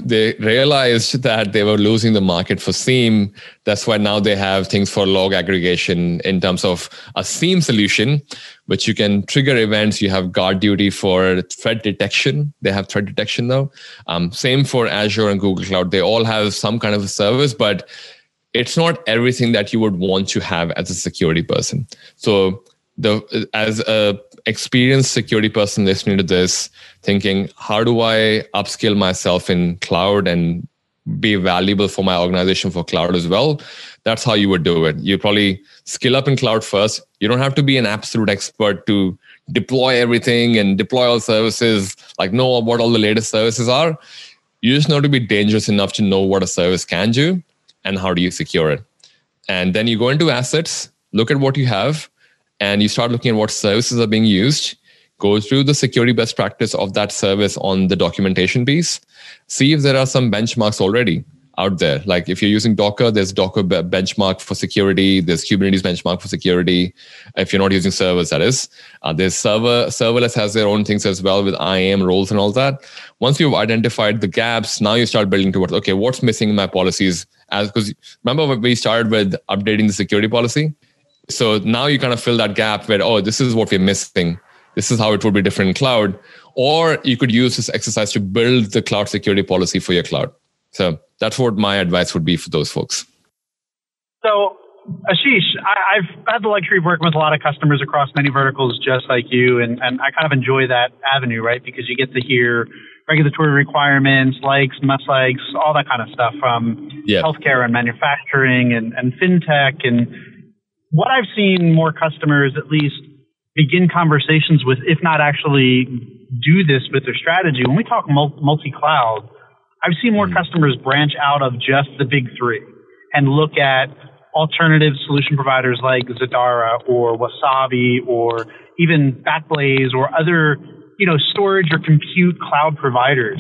they realized that they were losing the market for SIEM. That's why now they have things for log aggregation in terms of a SIEM solution, which you can trigger events. You have GuardDuty for threat detection. They have threat detection now. Um, same for Azure and Google Cloud. They all have some kind of a service, but it's not everything that you would want to have as a security person. So the as a experienced security person listening to this thinking how do i upskill myself in cloud and be valuable for my organization for cloud as well? That's how you would do it. You probably skill up in cloud first. You don't have to be an absolute expert to deploy everything and deploy all services like know what all the latest services are. You just know to be dangerous enough to know what a service can do and how do you secure it. And then you go into assets look at what you have and you start looking at what services are being used go through the security best practice of that service on the documentation piece see if there are some benchmarks already out there. Like if you're using docker there's docker benchmark for security there's kubernetes benchmark for security. If you're not using servers that is. Uh, there's server serverless has their own things as well with iam roles and all that. Once you've identified the gaps now you start building towards okay what's missing in my policies? As because remember we started with updating the security policy so now you kind of fill that gap where, oh, this is what we're missing. This is how it would be different in cloud. Or you could use this exercise to build the cloud security policy for your cloud. So that's what my advice would be for those folks. So, Ashish, I, have had the luxury of working with a lot of customers across many verticals just like you, and, and I kind of enjoy that avenue, right? Because you get to hear regulatory requirements, likes, must likes, all that kind of stuff from healthcare and manufacturing and, and fintech and what I've seen more customers at least begin conversations with, if not actually do this with their strategy, when we talk multi cloud, I've seen more mm. customers branch out of just the big three and look at alternative solution providers like Zadara or Wasabi or even Backblaze or other, you know, storage or compute cloud providers.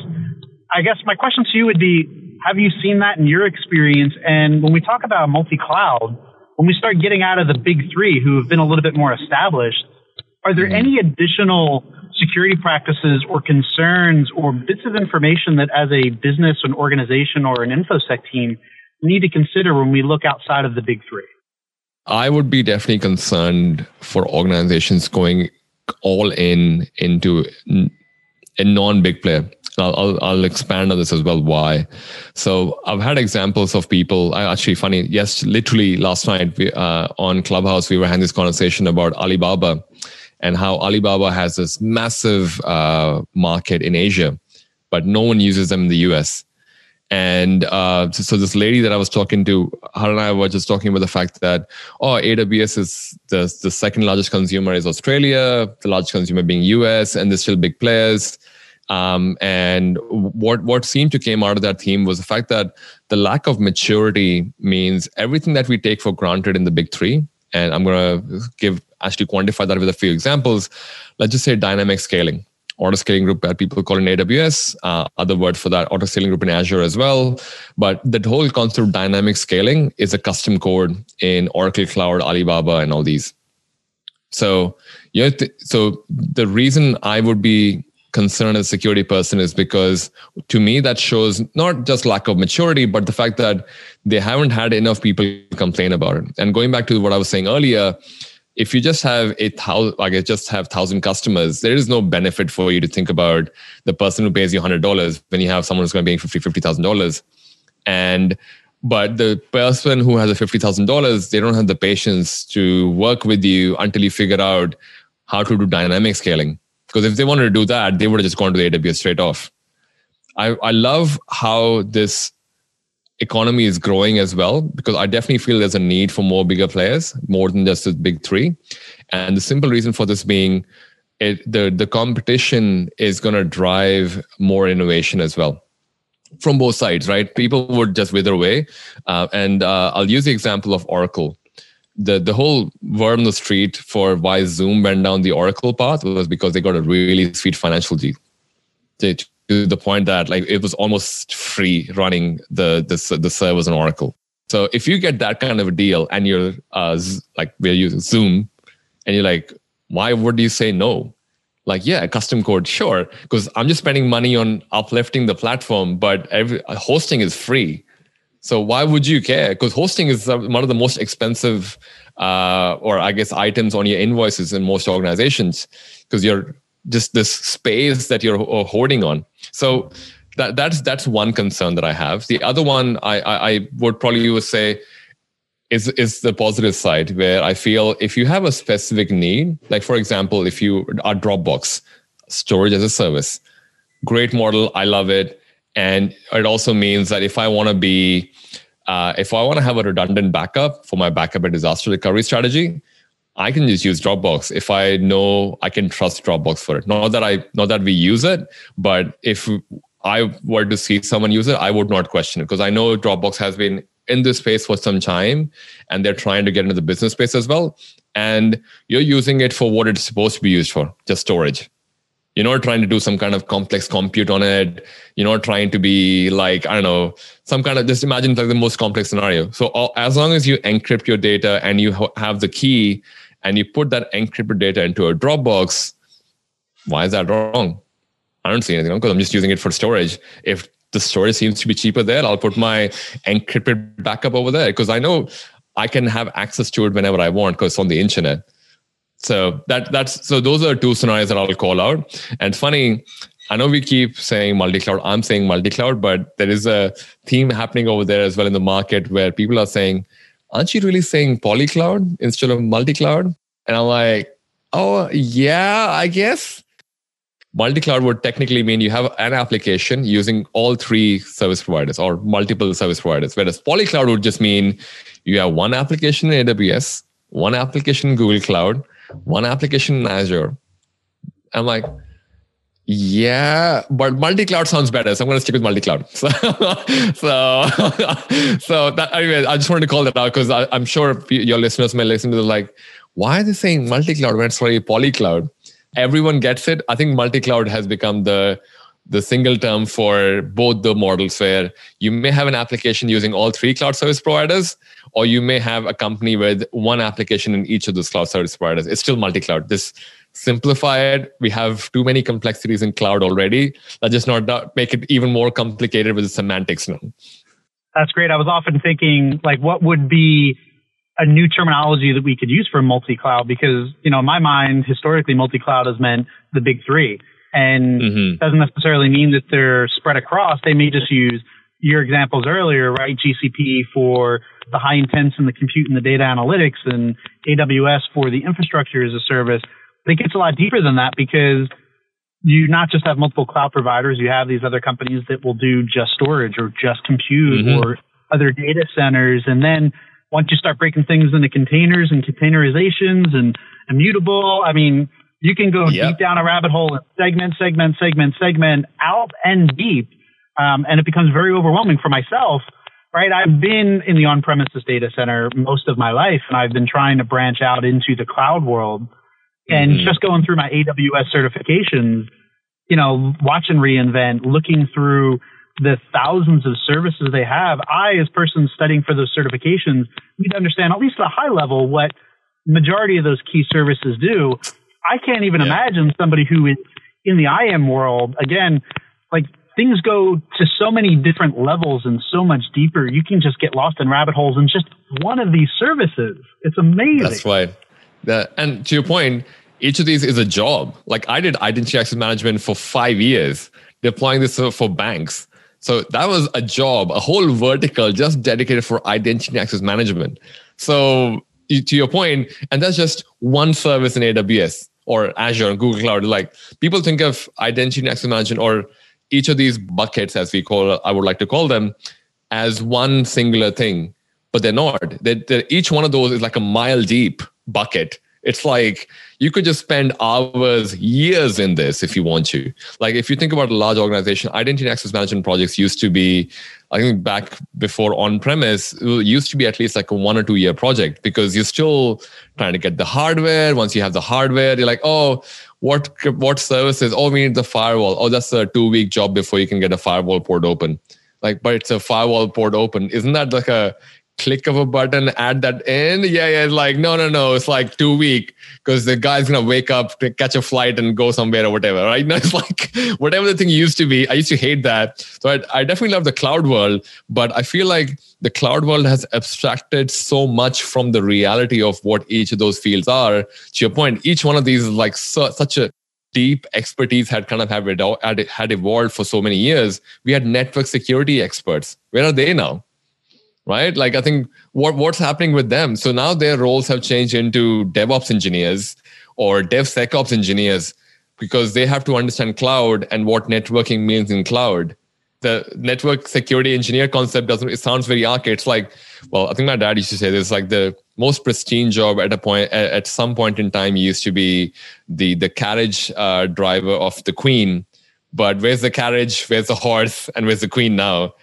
I guess my question to you would be, have you seen that in your experience? And when we talk about multi-cloud, when we start getting out of the big three who have been a little bit more established, are there hmm. any additional security practices or concerns or bits of information that as a business, an organization, or an InfoSec team need to consider when we look outside of the big three? I would be definitely concerned for organizations going all in into a non big player. I'll, I'll, I'll, expand on this as well. Why? So I've had examples of people. Actually, funny. Yes, literally last night we, uh, on Clubhouse we were having this conversation about Alibaba and how Alibaba has this massive uh, market in Asia, but no one uses them in the US. And uh, so, so, this lady that I was talking to, her and I were just talking about the fact that oh, AWS is the the second largest consumer is Australia, the largest consumer being US, and there's still big players um, and what what seemed to came out of that theme was the fact that the lack of maturity means everything that we take for granted in the big three. And I'm going to give actually quantify that with a few examples. Let's just say dynamic scaling auto scaling group that people call in AWS, uh, other word for that, auto scaling group in Azure as well. But that whole concept of dynamic scaling is a custom code in Oracle Cloud, Alibaba, and all these. So, you know, th- so the reason I would be concerned as a security person is because to me that shows not just lack of maturity but the fact that they haven't had enough people complain about it. And going back to what i was saying earlier if you just have a thousand like I just have thousand customers there is no benefit for you to think about the person who pays you $100 when you have someone who's going to be paying $50 $50000 and but the person who has a $50000 they don't have the patience to work with you until you figure out how to do dynamic scaling because if they wanted to do that, they would have just gone to the AWS straight off. I, I love how this economy is growing as well because I definitely feel there's a need for more bigger players, more than just the big three. And the simple reason for this being it, the, the competition is going to drive more innovation as well from both sides, right? People would just wither away. Uh, and uh, I'll use the example of Oracle the the whole word the street for why Zoom went down the Oracle path was because they got a really sweet financial deal. To, to the point that like it was almost free running the the the servers on Oracle. So if you get that kind of a deal and you're uh, like we're using Zoom, and you're like, why would you say no? Like, yeah, custom code, sure, because I'm just spending money on uplifting the platform, but every hosting is free. So why would you care? Because hosting is one of the most expensive, uh, or I guess, items on your invoices in most organizations, because you're just this space that you're hoarding on. So that that's that's one concern that I have. The other one I I, I would probably say is is the positive side where I feel if you have a specific need, like for example, if you are Dropbox storage as a service, great model, I love it and it also means that if I want to be, uh, if I want to have a redundant backup for my backup and disaster recovery strategy, I can just use Dropbox if I know I can trust Dropbox for it. Not that I, not that we use it, but if I were to see someone use it, I would not question it because I know Dropbox has been in this space for some time and they're trying to get into the business space as well. And you're using it for what it's supposed to be used for, just storage you're not trying to do some kind of complex compute on it. You're not trying to be like i don't know some kind of just imagine like the most complex scenario. So as long as you encrypt your data and you have the key and you put that encrypted data into a dropbox why is that wrong? I don't see anything wrong because i'm just using it for storage. If the storage seems to be cheaper there i'll put my encrypted backup over there because i know i can have access to it whenever i want because it's on the internet so that that's so those are two scenarios that I'll call out. And funny, I know we keep saying multi-cloud. I'm saying multi-cloud, but there is a theme happening over there as well in the market where people are saying, "Aren't you really saying polycloud instead of multi-cloud?" And I'm like, "Oh yeah, I guess." Multi-cloud would technically mean you have an application using all three service providers or multiple service providers, whereas polycloud would just mean you have one application in AWS, one application in Google Cloud, one application in Azure. I'm like, yeah, but multi-cloud sounds better, so I'm going to stick with multi-cloud. So, so, so that anyway, I just wanted to call that out because I'm sure your listeners may listen to the like, why are they saying multi-cloud when it's really poly-cloud? Everyone gets it. I think multi-cloud has become the the single term for both the models where you may have an application using all three cloud service providers or you may have a company with one application in each of those cloud service providers. It's still multi-cloud. This simplify it we have too many complexities in cloud already. Let's just not make it even more complicated with the semantics now. That's great. I was often thinking like what would be a new terminology that we could use for multi-cloud? Because you know in my mind historically multi-cloud has meant the big three and mm-hmm. doesn't necessarily mean that they're spread across. They may just use your examples earlier, right? GCP for the high intents and the compute and the data analytics and AWS for the infrastructure as a service. But it gets a lot deeper than that because you not just have multiple cloud providers, you have these other companies that will do just storage or just compute mm-hmm. or other data centers. And then once you start breaking things into containers and containerizations and immutable, I mean, you can go yep. deep down a rabbit hole and segment, segment, segment, segment, out and deep. Um, and it becomes very overwhelming for myself, right? I've been in the on premises data center most of my life, and I've been trying to branch out into the cloud world. And mm-hmm. just going through my AWS certifications, you know, watching reInvent, looking through the thousands of services they have, I, as person studying for those certifications, need to understand at least at a high level what majority of those key services do. I can't even yeah. imagine somebody who is in the IAM world, again, like things go to so many different levels and so much deeper. You can just get lost in rabbit holes in just one of these services. It's amazing. That's right. And to your point, each of these is a job. Like I did identity access management for five years, deploying this for banks. So that was a job, a whole vertical just dedicated for identity access management. So to your point, and that's just one service in AWS or Azure and Google Cloud. Like people think of identity access management or each of these buckets, as we call, I would like to call them, as one singular thing, but they're not. They're, they're, each one of those is like a mile deep bucket it's like you could just spend hours, years in this if you want to. Like if you think about a large organization, identity and access management projects used to be, I think back before on premise, used to be at least like a one or two year project because you're still trying to get the hardware. Once you have the hardware, you're like, oh, what what services? Oh, we need the firewall. Oh, that's a two week job before you can get a firewall port open. Like, but it's a firewall port open. Isn't that like a click of a button, add that in. Yeah, yeah. It's like, no, no, no. It's like two week because the guy's gonna wake up to catch a flight and go somewhere or whatever, right? Now it's like whatever the thing used to be. I used to hate that. So I, I definitely love the cloud world, but I feel like the cloud world has abstracted so much from the reality of what each of those fields are. To your point, each one of these is like such a deep expertise had kind of had, had evolved for so many years. We had network security experts. Where are they now? Right? Like I think what what's happening with them. So now their roles have changed into DevOps engineers or DevSecOps engineers because they have to understand cloud and what networking means in cloud. The network security engineer concept doesn't. It sounds very archaic. It's like, well, I think my dad used to say this. Like the most pristine job at a point, at some point in time, used to be the the carriage uh, driver of the queen. But where's the carriage? Where's the horse? And where's the queen now?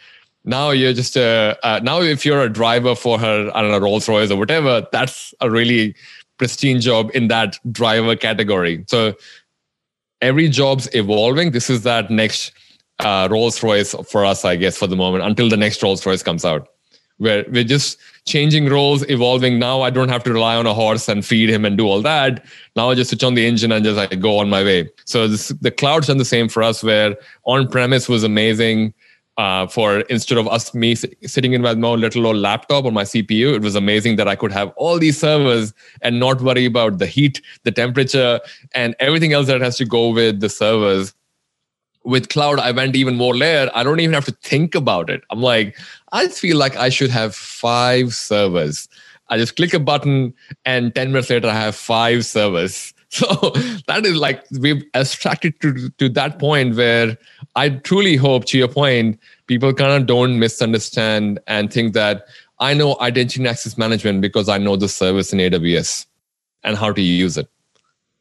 Now you're just a uh, now if you're a driver for her i don't know rolls royce or whatever that's a really pristine job in that driver category. So every job's evolving. This is that next uh, rolls royce for us i guess for the moment until the next rolls royce comes out. Where we're just changing roles evolving. Now i don't have to rely on a horse and feed him and do all that. Now i just switch on the engine and just like go on my way. So this, the cloud's done the same for us where on premise was amazing uh, for instead of us me sitting in my little old laptop or my CPU, it was amazing that I could have all these servers and not worry about the heat, the temperature, and everything else that has to go with the servers. With cloud, I went even more layer. I don't even have to think about it. I'm like, I feel like I should have five servers. I just click a button, and 10 minutes later, I have five servers. So that is like we've abstracted to, to that point where I truly hope, to your point, people kind of don't misunderstand and think that I know identity and access management because I know the service in AWS and how to use it.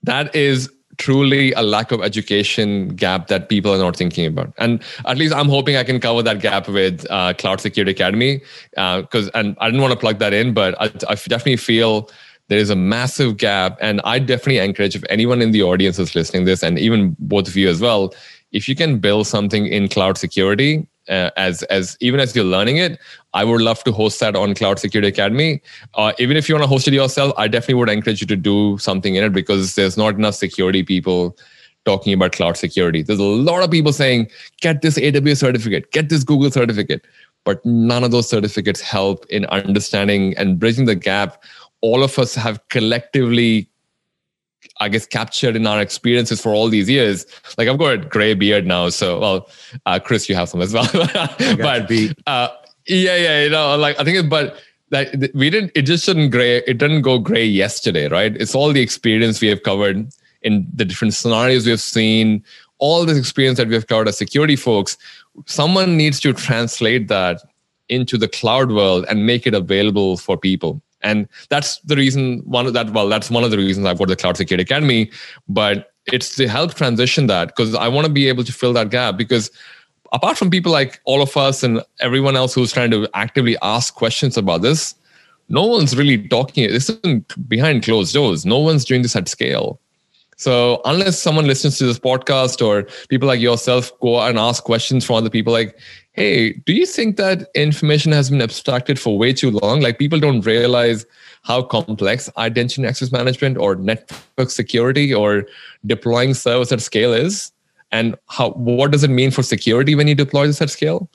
That is truly a lack of education gap that people are not thinking about. And at least I'm hoping I can cover that gap with uh, Cloud Security Academy. Because, uh, and I didn't want to plug that in, but I, I definitely feel there is a massive gap. And I definitely encourage if anyone in the audience is listening this, and even both of you as well, if you can build something in cloud security uh, as as even as you're learning it i would love to host that on cloud security academy. Uh, even if you want to host it yourself i definitely would encourage you to do something in it because there's not enough security people talking about cloud security. There's a lot of people saying get this aws certificate get this google certificate. But none of those certificates help in understanding and bridging the gap all of us have collectively I guess captured in our experiences for all these years. Like I've got a gray beard now, so well, uh, Chris, you have some as well. but uh, yeah, yeah, you know, like I think, it, but like we didn't. It just didn't gray. It didn't go gray yesterday, right? It's all the experience we have covered in the different scenarios we have seen. All this experience that we have covered as security folks. Someone needs to translate that into the cloud world and make it available for people and that's the reason one of that well that's one of the reasons i've got the cloud security academy but it's to help transition that because i want to be able to fill that gap because apart from people like all of us and everyone else who's trying to actively ask questions about this no one's really talking this isn't behind closed doors. No one's doing this at scale. So unless someone listens to this podcast or people like yourself go and ask questions from other people like, hey, do you think that information has been abstracted for way too long? Like people don't realize how complex identity access management or network security or deploying service at scale is and how what does it mean for security when you deploy this at scale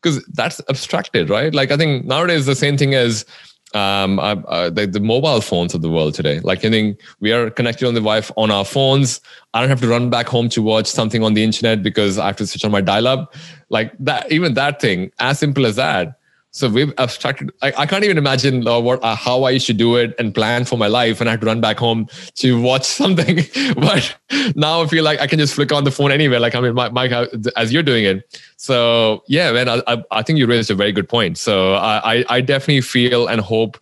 because that's abstracted right like i think nowadays the same thing as um, uh, the, the, mobile phones of the world today. Like I think we are connected on the Wi-Fi on our phones. I don't have to run back home to watch something on the internet because I have to switch on my dial-up. Like that, even that thing, as simple as that. So we've abstracted. I, I can't even imagine uh, what uh, how I used to do it and plan for my life, and I had to run back home to watch something. but now I feel like I can just flick on the phone anywhere. Like I mean, Mike, as you're doing it. So yeah, man, I, I, I think you raised a very good point. So I, I definitely feel and hope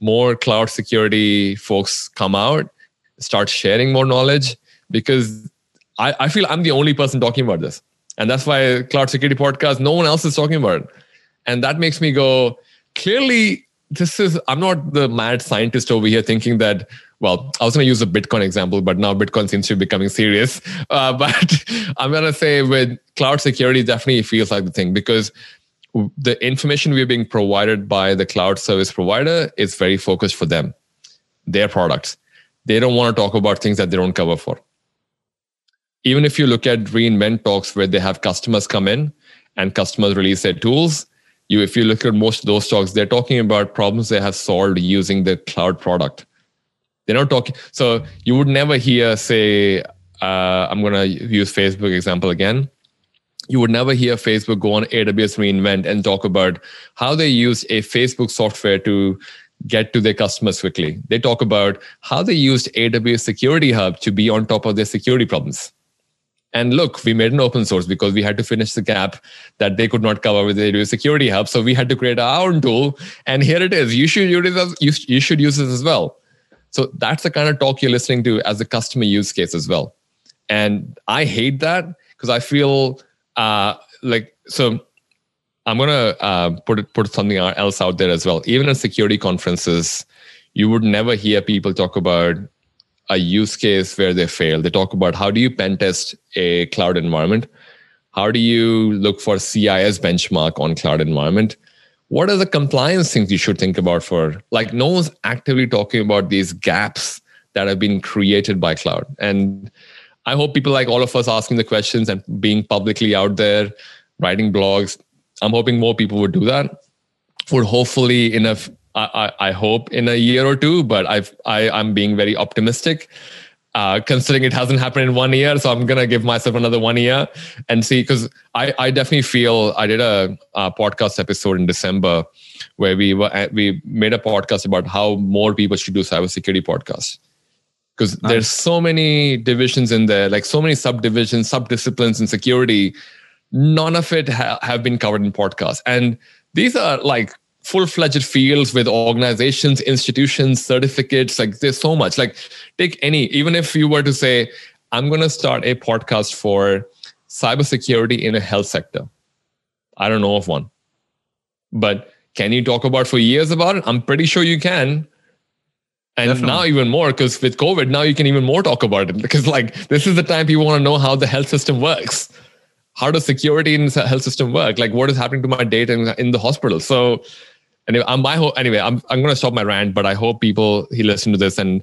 more cloud security folks come out, start sharing more knowledge because I, I feel I'm the only person talking about this, and that's why cloud security podcast. No one else is talking about it and that makes me go, clearly, this is, I'm not the mad scientist over here thinking that, well, I was going to use a Bitcoin example, but now Bitcoin seems to be becoming serious. Uh, but I'm going to say with cloud security, definitely feels like the thing because the information we're being provided by the cloud service provider is very focused for them, their products. They don't want to talk about things that they don't cover for. Even if you look at reInvent talks where they have customers come in and customers release their tools, you if you look at most of those talks they're talking about problems they have solved using the cloud product. They're not talking so you would never hear say uh, i'm going to use facebook example again. You would never hear facebook go on aws reinvent and talk about how they used a facebook software to get to their customers quickly. They talk about how they used aws security hub to be on top of their security problems and look, we made an open source because we had to finish the gap that they could not cover with AWS Security Hub. So we had to create our own tool. And here it is. You should use this, you, you should use this as well. So that's the kind of talk you're listening to as a customer use case as well. And I hate that because I feel uh, like so. I'm gonna uh, put put something else out there as well. Even at security conferences, you would never hear people talk about a use case where they fail. They talk about how do you pen test a cloud environment? How do you look for CIS benchmark on cloud environment? What are the compliance things you should think about for like no one's actively talking about these gaps that have been created by cloud. And I hope people like all of us asking the questions and being publicly out there, writing blogs. I'm hoping more people would do that. Would hopefully enough I, I, hope in a year or two, but I've, I, I'm being very optimistic. Uh, considering it hasn't happened in one year, so I'm gonna give myself another one year and see. Because I, I definitely feel I did a, a, podcast episode in December where we were uh, we made a podcast about how more people should do cybersecurity podcasts. Because nice. there's so many divisions in there, like so many subdivisions, subdisciplines in security. None of it ha- have been covered in podcasts, and these are like full-fledged fields with organizations institutions certificates like there's so much. Like take any even if you were to say i'm going to start a podcast for cybersecurity in a health sector i don't know of one. But can you talk about for years about it? I'm pretty sure you can. And Definitely. now even more because with covid now you can even more talk about it. Because like this is the time people want to know how the health system works. How does security in the health system work? Like what is happening to my data in, in the hospital? So anyway, I'm my hope. Anyway, I'm I'm going to stop my rant, but I hope people he listen to this and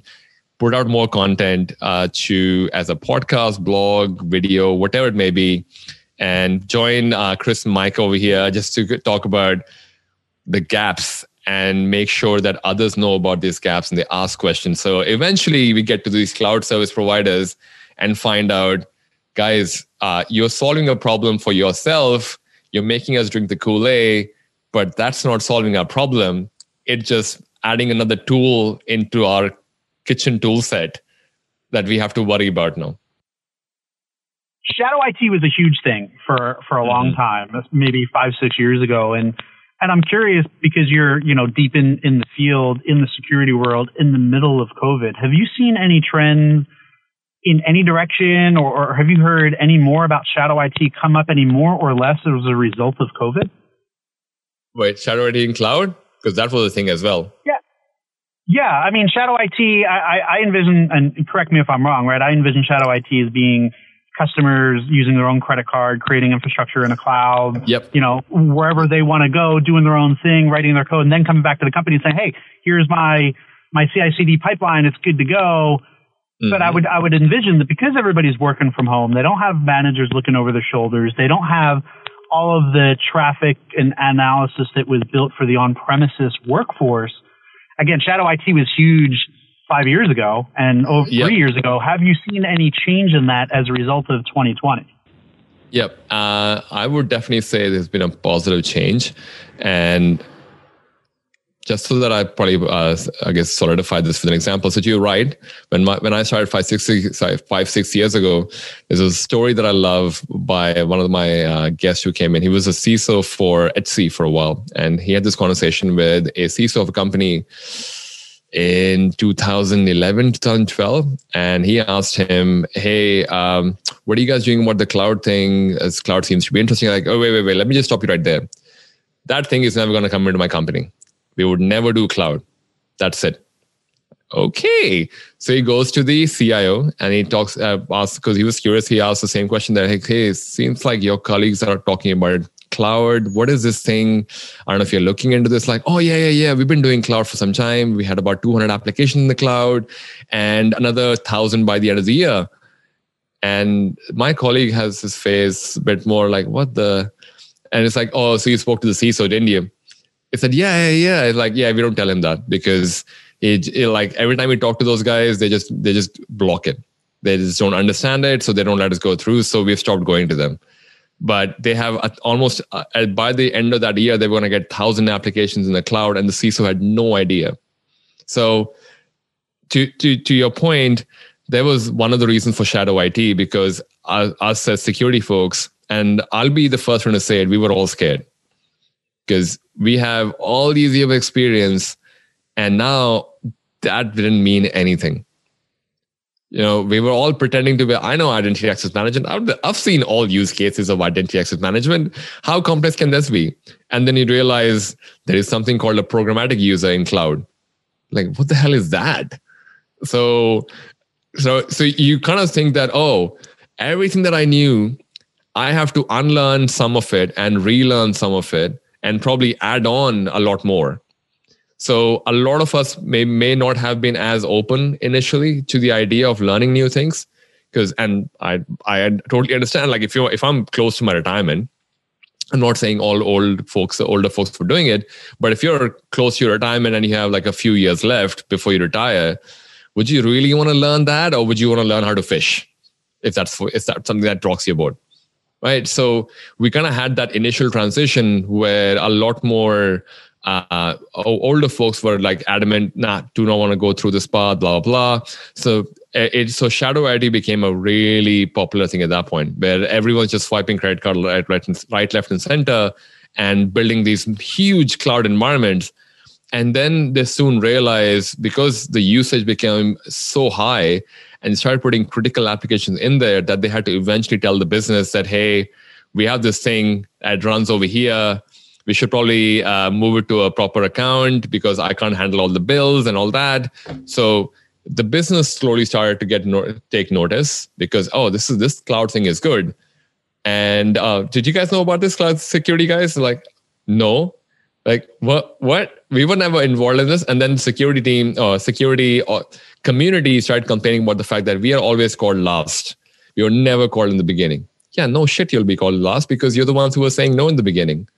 put out more content uh, to as a podcast, blog, video, whatever it may be, and join uh, Chris and Mike over here just to talk about the gaps and make sure that others know about these gaps and they ask questions. So eventually, we get to these cloud service providers and find out, guys, uh, you're solving a problem for yourself. You're making us drink the Kool Aid but that's not solving our problem. It's just adding another tool into our kitchen tool set that we have to worry about now. Shadow IT was a huge thing for, for a mm-hmm. long time, maybe five, six years ago. And, and I'm curious because you're, you know, deep in, in the field, in the security world, in the middle of COVID. Have you seen any trends in any direction or, or have you heard any more about Shadow IT come up any more or less as a result of COVID? Wait, Shadow IT in cloud? Because that was a thing as well. Yeah. Yeah, I mean, Shadow IT, I, I envision, and correct me if I'm wrong, right? I envision Shadow IT as being customers using their own credit card, creating infrastructure in a cloud. Yep. You know, wherever they want to go, doing their own thing, writing their code, and then coming back to the company and saying, "Hey, here's my my CI/CD pipeline. It's good to go." Mm-hmm. But I would I would envision that because everybody's working from home, they don't have managers looking over their shoulders. They don't have all of the traffic and analysis that was built for the on-premises workforce. Again, Shadow IT was huge five years ago and over yep. three years ago. Have you seen any change in that as a result of 2020? Yep, uh, I would definitely say there's been a positive change, and just so that I probably, uh, I guess, solidify this with an example. So you're right. When my, when I started five six, five, six years ago, there's a story that I love by one of my uh, guests who came in. He was a CISO for Etsy for a while. And he had this conversation with a CISO of a company in 2011, 2012. And he asked him, Hey, um, what are you guys doing about the cloud thing? As cloud seems to be interesting. Like, oh, wait, wait, wait. Let me just stop you right there. That thing is never going to come into my company we would never do cloud. That's it. Okay. So he goes to the CIO and he talks, uh, asks, because he was curious, he asked the same question that, hey, hey, seems like your colleagues are talking about cloud. What is this thing? I don't know if you're looking into this. Like, oh, yeah, yeah, yeah. We've been doing cloud for some time. We had about 200 applications in the cloud and another 1,000 by the end of the year. And my colleague has his face a bit more like, what the? And it's like, oh, so you spoke to the CISO, didn't you? He said, yeah, yeah, yeah. like, yeah, we don't tell him that because it, it, like every time we talk to those guys, they just they just block it. They just don't understand it, so they don't let us go through. So we've stopped going to them. But they have almost uh, by the end of that year, they were going to get thousand applications in the cloud, and the CISO had no idea. So, to to to your point, there was one of the reasons for shadow IT because us, us as security folks, and I'll be the first one to say it, we were all scared because we have all these years of experience and now that didn't mean anything. You know we were all pretending to be i know identity access management. I've, I've seen all use cases of identity access management. How complex can this be? And then you realize there is something called a programmatic user in cloud. Like what the hell is that? So so so you kind of think that oh everything that i knew i have to unlearn some of it and relearn some of it and probably add on a lot more. So a lot of us may may not have been as open initially to the idea of learning new things because and I I totally understand like if you if I'm close to my retirement I'm not saying all old folks older folks were doing it but if you're close to your retirement and you have like a few years left before you retire would you really want to learn that or would you want to learn how to fish if that's if that's something that rocks your boat right? So we kind of had that initial transition where a lot more uh, older folks were like adamant, nah, do not want to go through this path, blah, blah, blah. So it, so shadow IT became a really popular thing at that point where everyone's just swiping credit card right, right, right, left and center and building these huge cloud environments. And then they soon realized because the usage became so high and started putting critical applications in there that they had to eventually tell the business that, hey, we have this thing that runs over here. We should probably uh, move it to a proper account because I can't handle all the bills and all that. So the business slowly started to get no- take notice because oh, this is this cloud thing is good. And uh, did you guys know about this cloud security, guys? Like, no. Like what? What? We were never involved in this. And then security team or uh, security or community started complaining about the fact that we are always called last. We were never called in the beginning. Yeah, no shit, you'll be called last because you're the ones who were saying no in the beginning,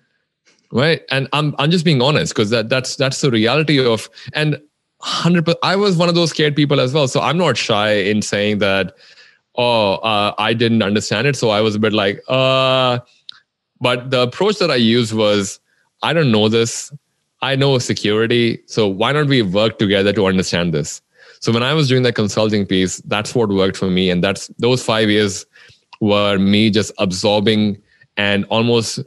right? And I'm I'm just being honest because that that's that's the reality of and hundred. I was one of those scared people as well, so I'm not shy in saying that. Oh, uh, I didn't understand it, so I was a bit like, uh. But the approach that I used was, I don't know this. I know security, so why don't we work together to understand this? So when I was doing that consulting piece, that's what worked for me. And that's those five years were me just absorbing and almost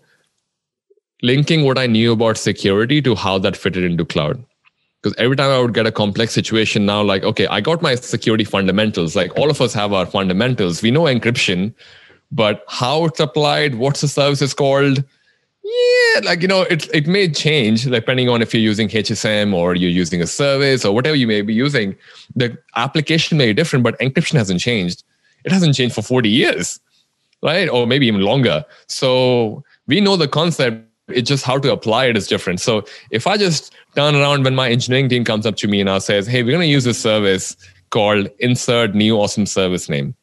linking what I knew about security to how that fitted into cloud. Because every time I would get a complex situation now, like, okay, I got my security fundamentals. Like all of us have our fundamentals. We know encryption, but how it's applied, what's the service is called, Yeah, like you know, it it may change depending on if you're using HSM or you're using a service or whatever you may be using. The application may be different, but encryption hasn't changed. It hasn't changed for 40 years, right? Or maybe even longer. So we know the concept. It's just how to apply it is different. So if I just turn around when my engineering team comes up to me and I says, "Hey, we're going to use this service called insert new awesome service name,"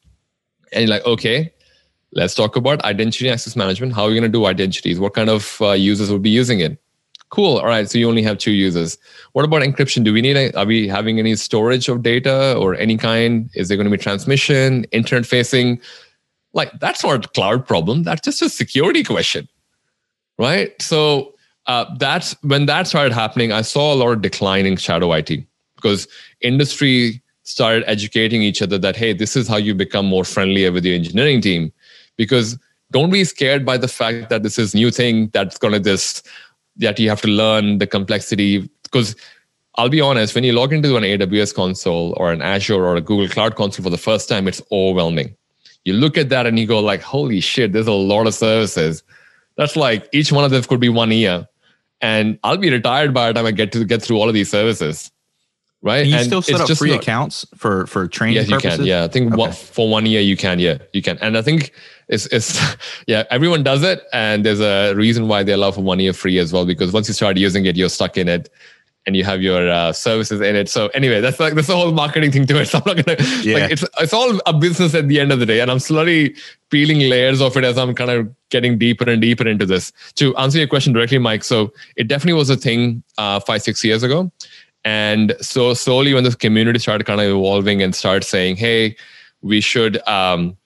and you're like, "Okay." Let's talk about identity access management. How are we going to do identities? What kind of uh, users will be using it? Cool. All right. So you only have two users. What about encryption? Do we need? A, are we having any storage of data or any kind? Is there going to be transmission, internet facing? Like that's not a cloud problem. That's just a security question, right? So uh, that's when that started happening. I saw a lot of decline in shadow IT because industry started educating each other that hey, this is how you become more friendlier with your engineering team because don't be scared by the fact that this is new thing that's going to just that you have to learn the complexity because I'll be honest, when you log into an AWS console or an Azure or a Google Cloud console for the first time, it's overwhelming. You look at that and you go like, holy shit, there's a lot of services. That's like each one of them could be one year. And I'll be retired by the time I get to get through all of these services right? Can you and still set up free not, accounts for for training? Yes, purposes? you can. Yeah, I think okay. one, for one year you can. Yeah, you can. And I think it's it's yeah, everyone does it, and there's a reason why they allow for one year free as well because once you start using it, you're stuck in it. And you have your uh, services in it. So anyway, that's like that's the whole marketing thing to it. So I'm not gonna yeah. like it's it's all a business at the end of the day, and I'm slowly peeling layers of it as I'm kind of getting deeper and deeper into this. To answer your question directly, Mike, so it definitely was a thing uh, five six years ago, and so slowly, when the community started kind of evolving and started saying, "Hey, we should um,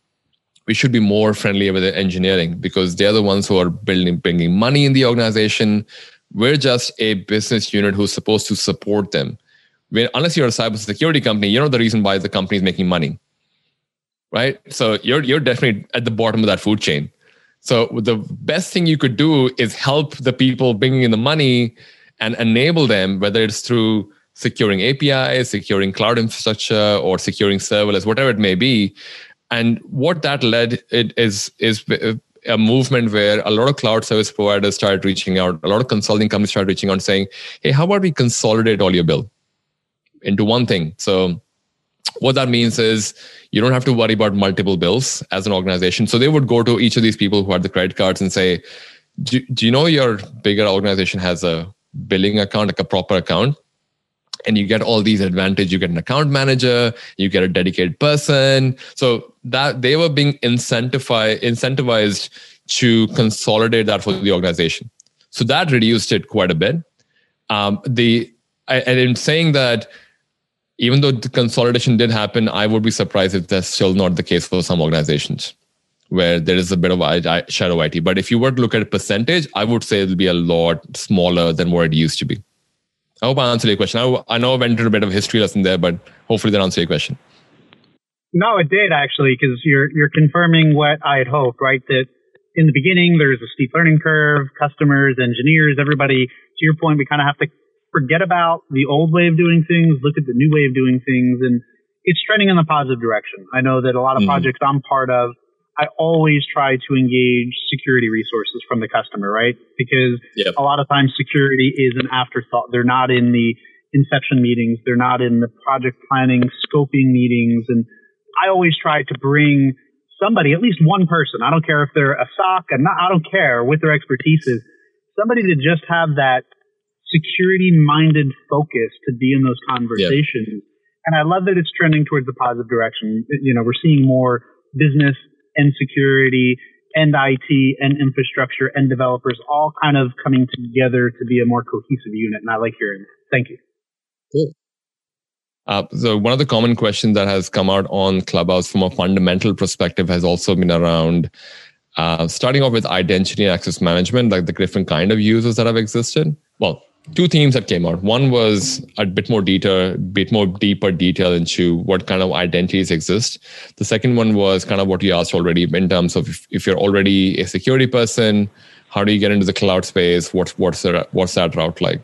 we should be more friendly with the engineering because they're the ones who are building, bringing money in the organization. We're just a business unit who's supposed to support them. When, unless you're a cybersecurity company, you're not the reason why the company is making money, right? So you're you're definitely at the bottom of that food chain. So the best thing you could do is help the people bringing in the money and enable them, whether it's through securing APIs, securing cloud infrastructure, or securing serverless, whatever it may be. And what that led it is is uh, a movement where a lot of cloud service providers started reaching out, a lot of consulting companies started reaching out saying, "Hey, how about we consolidate all your bill into one thing?" So what that means is you don't have to worry about multiple bills as an organization. So they would go to each of these people who had the credit cards and say, do, do you know your bigger organization has a billing account, like a proper account. And you get all these advantages. You get an account manager, you get a dedicated person. So that they were being incentivized, incentivized to consolidate that for the organization. So that reduced it quite a bit. Um, the and in saying that, even though the consolidation did happen, I would be surprised if that's still not the case for some organizations where there is a bit of shadow IT. But if you were to look at a percentage, I would say it'll be a lot smaller than what it used to be. I hope I answered your question. I, I know I went into a bit of a history lesson there, but hopefully that answered your question. No, it did actually, because you're you're confirming what I had hoped, right? That in the beginning there's a steep learning curve, customers, engineers, everybody. To your point, we kind of have to forget about the old way of doing things, look at the new way of doing things, and it's trending in the positive direction. I know that a lot of mm. projects I'm part of I always try to engage security resources from the customer, right? Because yep. a lot of times security is an afterthought. They're not in the inception meetings. They're not in the project planning, scoping meetings. And I always try to bring somebody, at least one person. I don't care if they're a SOC, and not, I don't care what their expertise is. Somebody to just have that security minded focus to be in those conversations. Yep. And I love that it's trending towards the positive direction. You know, we're seeing more business and security and IT and infrastructure and developers all kind of coming together to be a more cohesive unit. And I like hearing that. Thank you. Cool. Uh, so one of the common questions that has come out on Clubhouse from a fundamental perspective has also been around uh, starting off with identity and access management, like the different kind of users that have existed. Well, two themes that came out. One was a bit more detail, bit more deeper detail into what kind of identities exist. The second one was kind of what you asked already in terms of if, if you're already a security person, how do you get into the cloud space? What's what's the, what's that route like?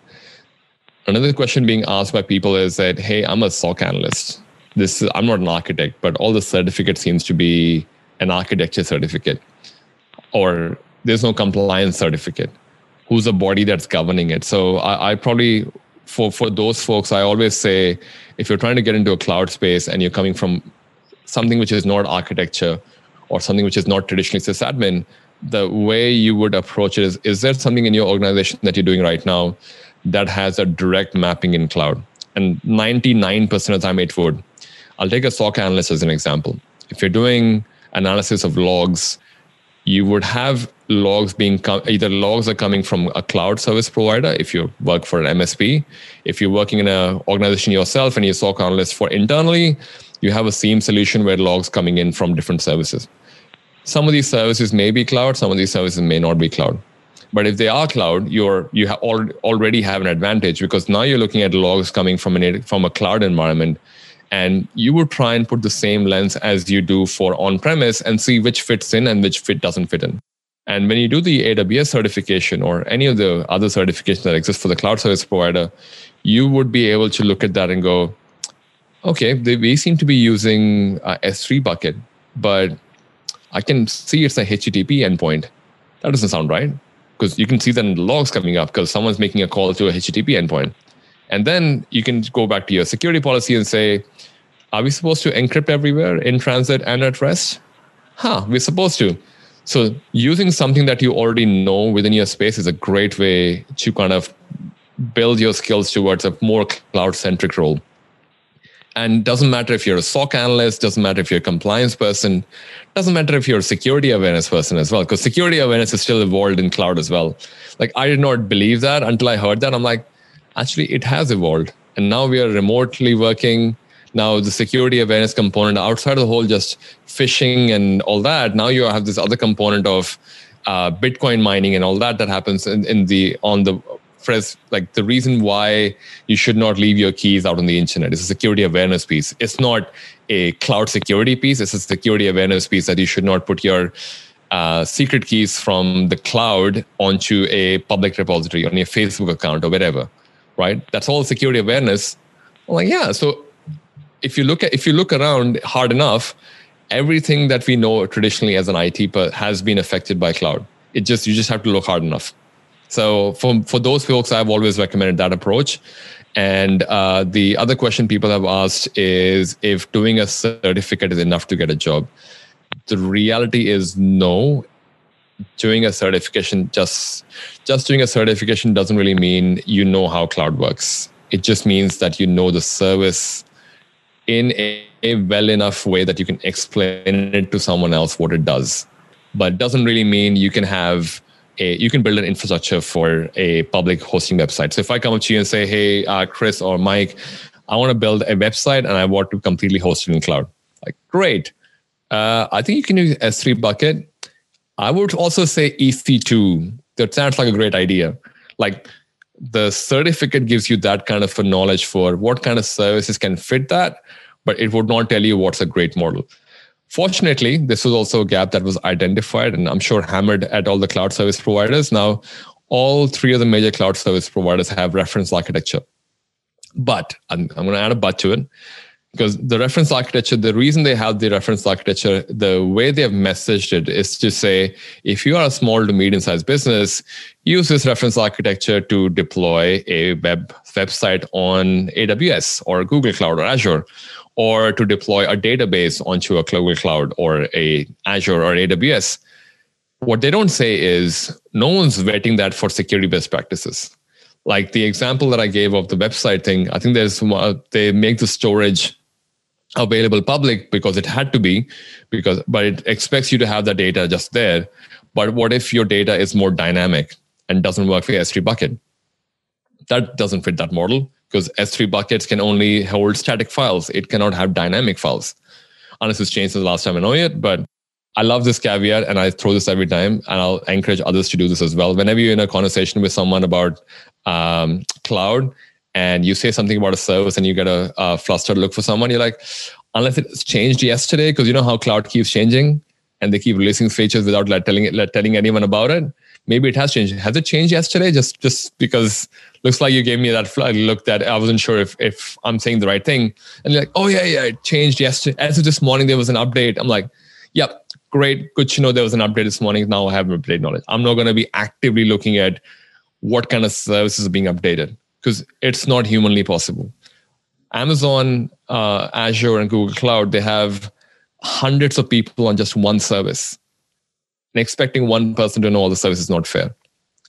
Another question being asked by people is that, hey, I'm a SOC analyst. This is, I'm not an architect, but all the certificate seems to be an architecture certificate, or there's no compliance certificate who's the body that's governing it. So I, I probably for for those folks, I always say if you're trying to get into a cloud space and you're coming from something which is not architecture or something which is not traditionally sysadmin, the way you would approach it is is there something in your organization that you're doing right now that has a direct mapping in cloud? And 99% of the time it would. I'll take a SOC analyst as an example. If you're doing analysis of logs, you would have logs being com- either logs are coming from a cloud service provider if you work for an MSP. If you're working in an organization yourself and you're SOC analyst for internally, you have a SIEM solution where logs coming in from different services. Some of these services may be cloud, some of these services may not be cloud. But if they are cloud, you're you have al- already have an advantage because now you're looking at logs coming from an from a cloud environment, and you would try and put the same lens as you do for on-premise and see which fits in and which fit doesn't fit in. And when you do the AWS certification or any of the other certifications that exist for the cloud service provider, you would be able to look at that and go, okay, they, we seem to be using S3 bucket, but I can see it's a HTTP endpoint. That doesn't sound right because you can see that in the logs coming up because someone's making a call to a HTTP endpoint. And then you can go back to your security policy and say, are we supposed to encrypt everywhere in transit and at rest? Huh, we're supposed to. So using something that you already know within your space is a great way to kind of build your skills towards a more cloud centric role. And doesn't matter if you're a SOC analyst, doesn't matter if you're a compliance person, doesn't matter if you're a security awareness person as well, because security awareness is still evolved in cloud as well. Like I did not believe that until I heard that. I'm like, actually, it has evolved. And now we are remotely working. Now the security awareness component outside of the whole just phishing and all that. Now you have this other component of uh, Bitcoin mining and all that that happens in, in the on the Fresh, like the reason why you should not leave your keys out on the internet is a security awareness piece. It's not a cloud security piece. It's a security awareness piece that you should not put your uh, secret keys from the cloud onto a public repository on your Facebook account or whatever, right? That's all security awareness. I'm like, yeah. So if you look at if you look around hard enough, everything that we know traditionally as an IT has been affected by cloud. It just you just have to look hard enough. So for for those folks, I've always recommended that approach. And uh, the other question people have asked is if doing a certificate is enough to get a job. The reality is no. Doing a certification just just doing a certification doesn't really mean you know how cloud works. It just means that you know the service in a, a well enough way that you can explain it to someone else what it does. But doesn't really mean you can have a, you can build an infrastructure for a public hosting website. So if I come up to you and say, hey, uh, Chris or Mike, I want to build a website and I want to completely host it in the cloud. Like, great. Uh, I think you can use S3 bucket. I would also say EC2. That sounds like a great idea. Like the certificate gives you that kind of a knowledge for what kind of services can fit that, but it would not tell you what's a great model. Fortunately, this was also a gap that was identified and I'm sure hammered at all the cloud service providers. Now, all three of the major cloud service providers have reference architecture. But I'm, I'm going to add a but to it because the reference architecture, the reason they have the reference architecture, the way they have messaged it is to say, if you are a small to medium sized business, use this reference architecture to deploy a web website on AWS or Google Cloud or Azure or to deploy a database onto a Google Cloud or a Azure or AWS. What they don't say is no one's vetting that for security best practices. Like the example that I gave of the website thing, I think there's they make the storage available public because it had to be because but it expects you to have the data just there. But what if your data is more dynamic and doesn't work for S3 bucket? That doesn't fit that model because S3 buckets can only hold static files. It cannot have dynamic files. Unless it's changed since the last time I know it, but I love this caveat and I throw this every time and I'll encourage others to do this as well. Whenever you're in a conversation with someone about um, cloud and you say something about a service and you get a, a flustered look for someone, you're like, unless it's changed yesterday, because you know how cloud keeps changing and they keep releasing features without like, telling it, let, telling anyone about it. Maybe it has changed. Has it changed yesterday? Just just because looks like you gave me that flag look that I wasn't sure if, if I'm saying the right thing. And you're like, oh yeah, yeah, it changed yesterday. As of this morning, there was an update. I'm like, yep, great. Good to know there was an update this morning. Now I have update knowledge. I'm not going to be actively looking at what kind of services are being updated because it's not humanly possible. Amazon, uh, Azure, and Google Cloud, they have hundreds of people on just one service. And expecting one person to know all the service is not fair.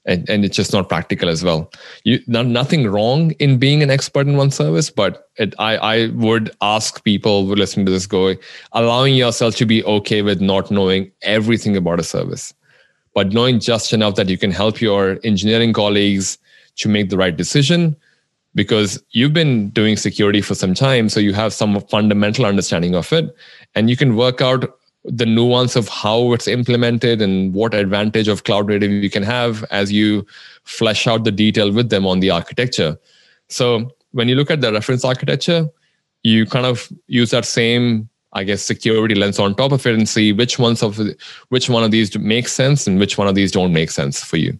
And, and it's just not practical as well. You, not, nothing wrong in being an expert in one service, but it, I, I would ask people who listen to this go, allowing yourself to be okay with not knowing everything about a service, but knowing just enough that you can help your engineering colleagues to make the right decision because you've been doing security for some time so you have some fundamental understanding of it and you can work out the nuance of how it's implemented and what advantage of cloud native you can have as you flesh out the detail with them on the architecture. So when you look at the reference architecture you kind of use that same i guess security lens on top of it and see which ones of which one of these makes sense and which one of these don't make sense for you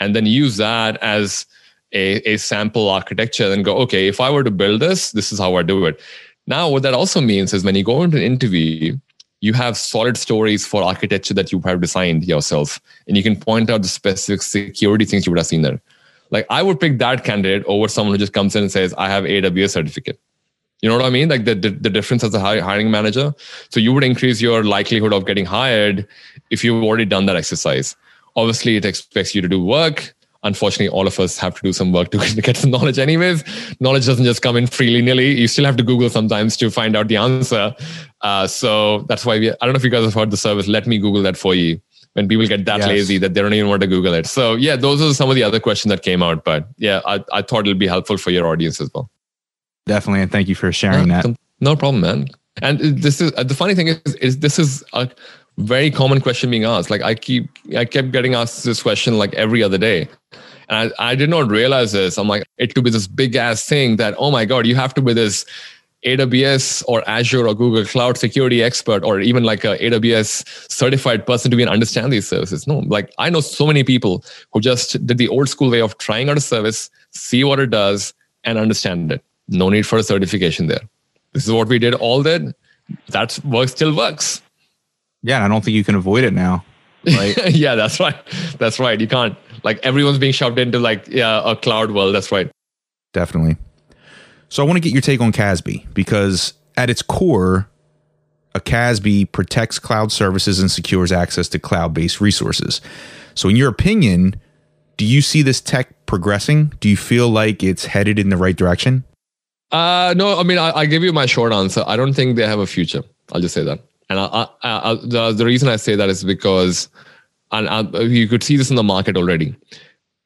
and then use that as a, a sample architecture and go, okay, if I were to build this, this is how I do it. Now, what that also means is when you go into an interview, you have solid stories for architecture that you have designed yourself, and you can point out the specific security things you would have seen there. Like I would pick that candidate over someone who just comes in and says, I have AWS certificate. You know what I mean? Like the, the, the difference as a hiring manager. So you would increase your likelihood of getting hired if you've already done that exercise. Obviously, it expects you to do work. Unfortunately all of us have to do some work to get some knowledge anyways. Knowledge doesn't just come in freely nilly. You still have to google sometimes to find out the answer. Uh, so that's why we i don't know if you guys have heard the service let me google that for you when people get that yes. lazy that they don't even want to google it. So yeah those are some of the other questions that came out but yeah i, I thought it'll be helpful for your audience as well. Definitely and thank you for sharing yeah, that. no problem man. And this is uh, the funny thing is, is this is a very common question being asked. Like I keep, I kept getting asked this question like every other day. And I, I did not realize this. I'm like, it could be this big ass thing that, oh my God, you have to be this AWS or Azure or Google Cloud security expert or even like a AWS certified person to even understand these services. No, like I know so many people who just did the old school way of trying out a service, see what it does, and understand it. No need for a certification there. This is what we did all did. That work still works. Yeah, I don't think you can avoid it now. Right? yeah, that's right. That's right. You can't. Like everyone's being shoved into like yeah, a cloud world. That's right. Definitely. So I want to get your take on CASB because at its core, a CASB protects cloud services and secures access to cloud-based resources. So in your opinion, do you see this tech progressing? Do you feel like it's headed in the right direction? Uh, no, I mean, I, I give you my short answer. I don't think they have a future. I'll just say that. And I, I, I, the, the reason I say that is because and you could see this in the market already.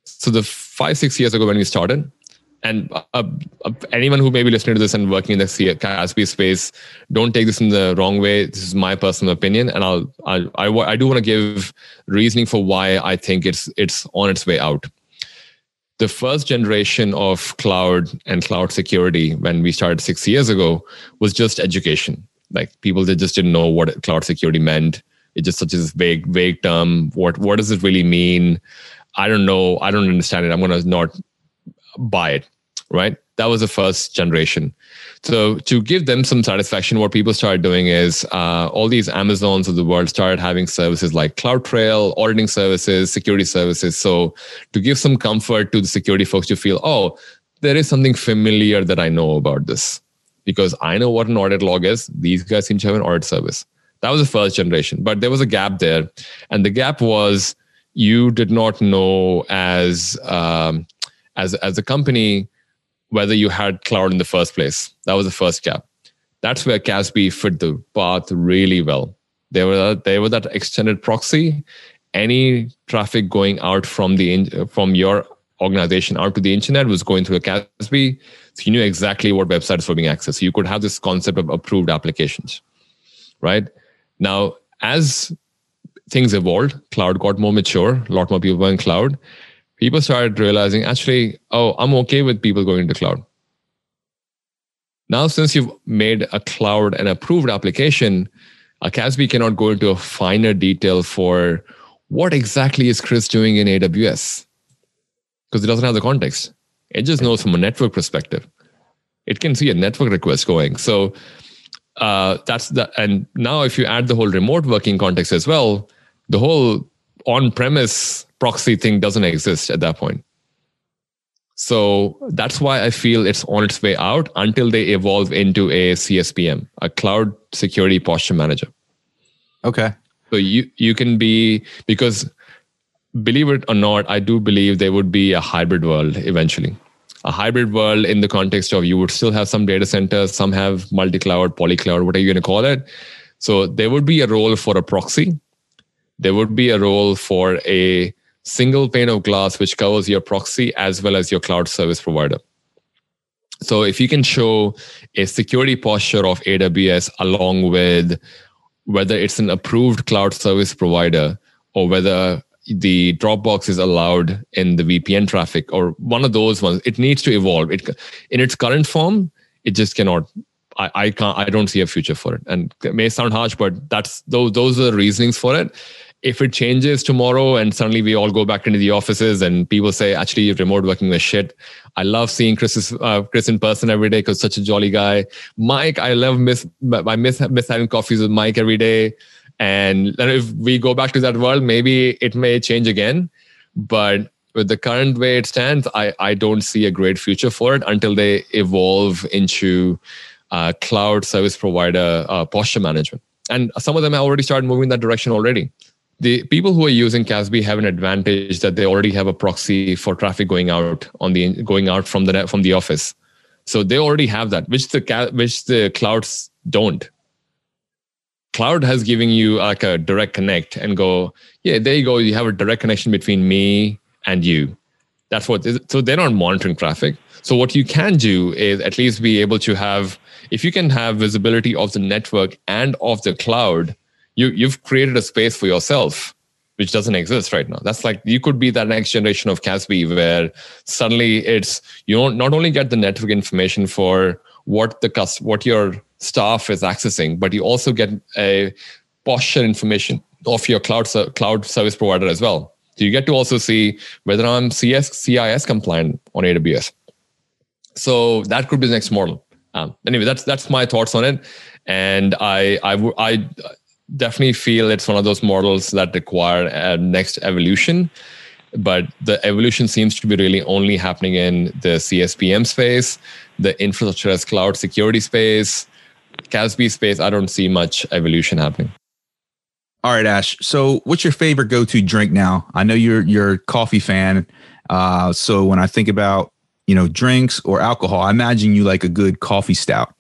So the five, six years ago when we started, and uh, uh, anyone who may be listening to this and working in the CASB space, don't take this in the wrong way. This is my personal opinion, and I'll, I, I, I do want to give reasoning for why I think it's it's on its way out. The first generation of cloud and cloud security, when we started six years ago, was just education like people that just didn't know what cloud security meant. It's just such a vague, vague term. What what does it really mean? I don't know. I don't understand it. I'm gonna not buy it. Right. That was the first generation. So to give them some satisfaction, what people started doing is uh, all these Amazons of the world started having services like CloudTrail, auditing services, security services. So to give some comfort to the security folks to feel, oh, there is something familiar that I know about this because I know what an audit log is. These guys seem to have an audit service. That was the first generation, but there was a gap there. And the gap was you did not know as, um, as, as a company whether you had cloud in the first place. That was the first gap. That's where CASB fit the path really well. They were, they were that extended proxy. Any traffic going out from the from your organization out to the internet was going through a CASB. So you knew exactly what websites were being accessed. So you could have this concept of approved applications, right? Now, as things evolved, cloud got more mature, a lot more people were in cloud. People started realizing, actually, oh, I'm okay with people going to cloud. Now, since you've made a cloud an approved application, a CASB cannot go into a finer detail for what exactly is Chris doing in AWS because it doesn't have the context. It just knows from a network perspective. It can see a network request going. So uh, that's that. And now, if you add the whole remote working context as well, the whole on premise proxy thing doesn't exist at that point. So that's why I feel it's on its way out until they evolve into a CSPM, a cloud security posture manager. Okay. So you you can be because believe it or not, I do believe there would be a hybrid world eventually. A hybrid world in the context of you would still have some data centers, some have multi-cloud, poly-cloud, whatever you're going to call it. So there would be a role for a proxy. There would be a role for a single pane of glass which covers your proxy as well as your cloud service provider. So if you can show a security posture of AWS along with whether it's an approved cloud service provider or whether the Dropbox is allowed in the VPN traffic or one of those ones, it needs to evolve. It in its current form, it just cannot. I, I can't. I don't see a future for it. And it may sound harsh, but that's those those are the reasonings for it if it changes tomorrow and suddenly we all go back into the offices and people say actually remote working is shit i love seeing chris uh, chris in person every day because such a jolly guy mike i love miss i miss miss having coffees with mike every day and if we go back to that world maybe it may change again but with the current way it stands i i don't see a great future for it until they evolve into uh, cloud service provider uh, posture management and some of them have already started moving that direction already the people who are using CASB have an advantage that they already have a proxy for traffic going out on the going out from the from the office. So they already have that, which the which the clouds don't. Cloud has given you like a direct connect and go, yeah, there you go. You have a direct connection between me and you. That's what. So they're not monitoring traffic. So what you can do is at least be able to have, if you can have visibility of the network and of the cloud you you've created a space for yourself which doesn't exist right now. That's like you could be that next generation of CASB where suddenly it's you don't not only get the network information for what the cust- what your staff is accessing, but you also get a posture information of your cloud cloud service provider as well. So you get to also see whether I'm CS CIS compliant on AWS. So that could be the next model. Um, anyway, that's that's my thoughts on it, and I I I definitely feel it's one of those models that require a next evolution but the evolution seems to be really only happening in the CSPM space, the infrastructure as cloud security space, CASB space. I don't see much evolution happening. All right, Ash. So, what's your favorite go-to drink now? I know you're you're a coffee fan. Uh, so when I think about you know drinks or alcohol, I imagine you like a good coffee stout.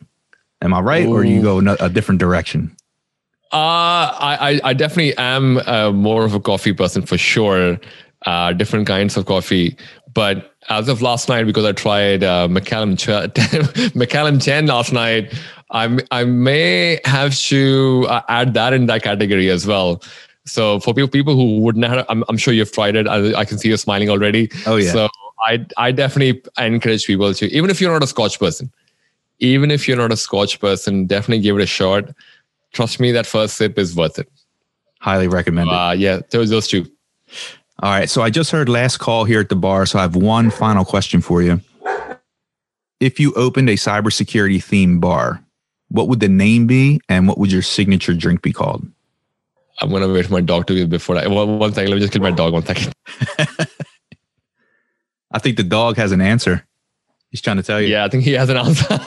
Am I right, Ooh. or do you go a different direction? Uh, I, I definitely am uh, more of a coffee person for sure. Uh, different kinds of coffee. But as of last night, because I tried uh, Macallan, Ch- Macallan Chen last night, I, I may have to uh, add that in that category as well. So for people people who wouldn't have, I'm, I'm sure you've tried it. I, I, can see you smiling already. Oh yeah. So I I definitely encourage people to even if you're not a Scotch person, even if you're not a Scotch person, definitely give it a shot trust me, that first sip is worth it. Highly recommend it. Uh, yeah, those those two. All right. So I just heard last call here at the bar. So I have one final question for you. If you opened a cybersecurity themed bar, what would the name be and what would your signature drink be called? I'm gonna wait for my dog to be before I one, one second. Let me just kill my dog one second. I think the dog has an answer. He's trying to tell you. Yeah, I think he has an answer.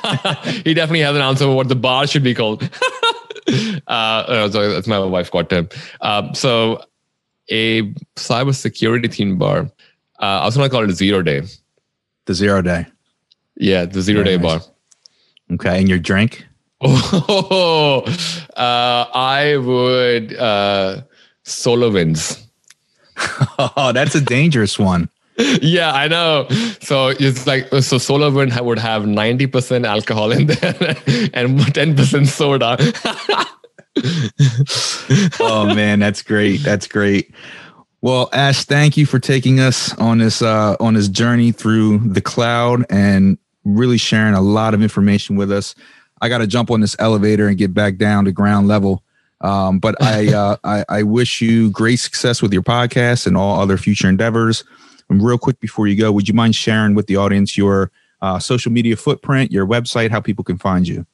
he definitely has an answer for what the bar should be called. uh, so that's my wife got him. Um, so a cyber security theme bar. Uh, I was gonna call it a zero day. The zero day. Yeah, the zero Very day nice. bar. Okay, and your drink? Oh, uh, I would uh, oh, that's a dangerous one. yeah, I know. So it's like so SolarWind would have 90% alcohol in there and 10% soda. oh man, that's great. That's great. Well, Ash, thank you for taking us on this uh, on this journey through the cloud and really sharing a lot of information with us. I got to jump on this elevator and get back down to ground level. Um, but I, uh, I I wish you great success with your podcast and all other future endeavors. And real quick before you go, would you mind sharing with the audience your uh, social media footprint, your website, how people can find you?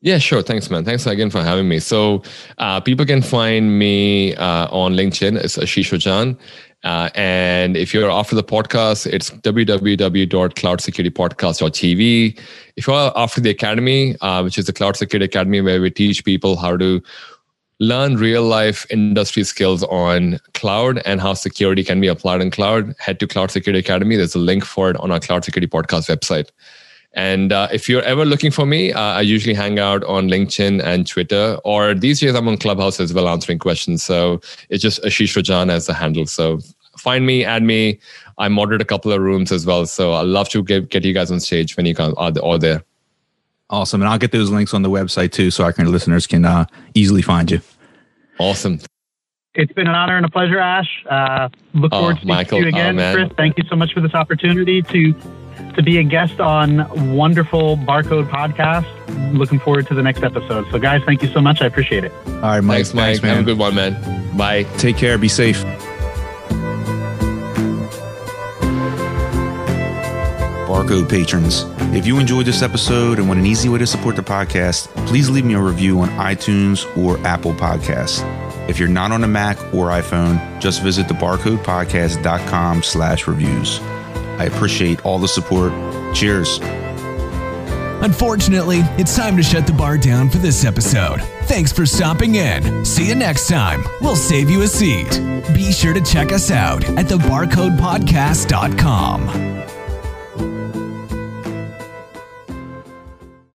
Yeah, sure. Thanks, man. Thanks again for having me. So, uh, people can find me uh, on LinkedIn. It's Ashish Rajan. Uh, and if you're after the podcast, it's www.cloudsecuritypodcast.tv. If you're after the academy, uh, which is the Cloud Security Academy, where we teach people how to learn real life industry skills on cloud and how security can be applied in cloud, head to Cloud Security Academy. There's a link for it on our Cloud Security Podcast website. And uh, if you're ever looking for me, uh, I usually hang out on LinkedIn and Twitter, or these days I'm on Clubhouse as well, answering questions. So it's just Ashish Rajan as the handle. So find me, add me. I moderate a couple of rooms as well. So I'd love to get, get you guys on stage when you come are, are there. Awesome. And I'll get those links on the website too, so our listeners can uh, easily find you. Awesome. It's been an honor and a pleasure, Ash. Uh, look Oh, forward to speaking Michael, to you again, oh. Chris. Thank you so much for this opportunity to to be a guest on wonderful Barcode podcast. Looking forward to the next episode. So, guys, thank you so much. I appreciate it. All right, Mike. Thanks, Mike. Have a good one, man. Bye. Take care. Be safe. Barcode patrons, if you enjoyed this episode and want an easy way to support the podcast, please leave me a review on iTunes or Apple Podcasts. If you're not on a Mac or iPhone, just visit thebarcodepodcast.com slash reviews. I appreciate all the support. Cheers. Unfortunately, it's time to shut the bar down for this episode. Thanks for stopping in. See you next time. We'll save you a seat. Be sure to check us out at thebarcodepodcast.com.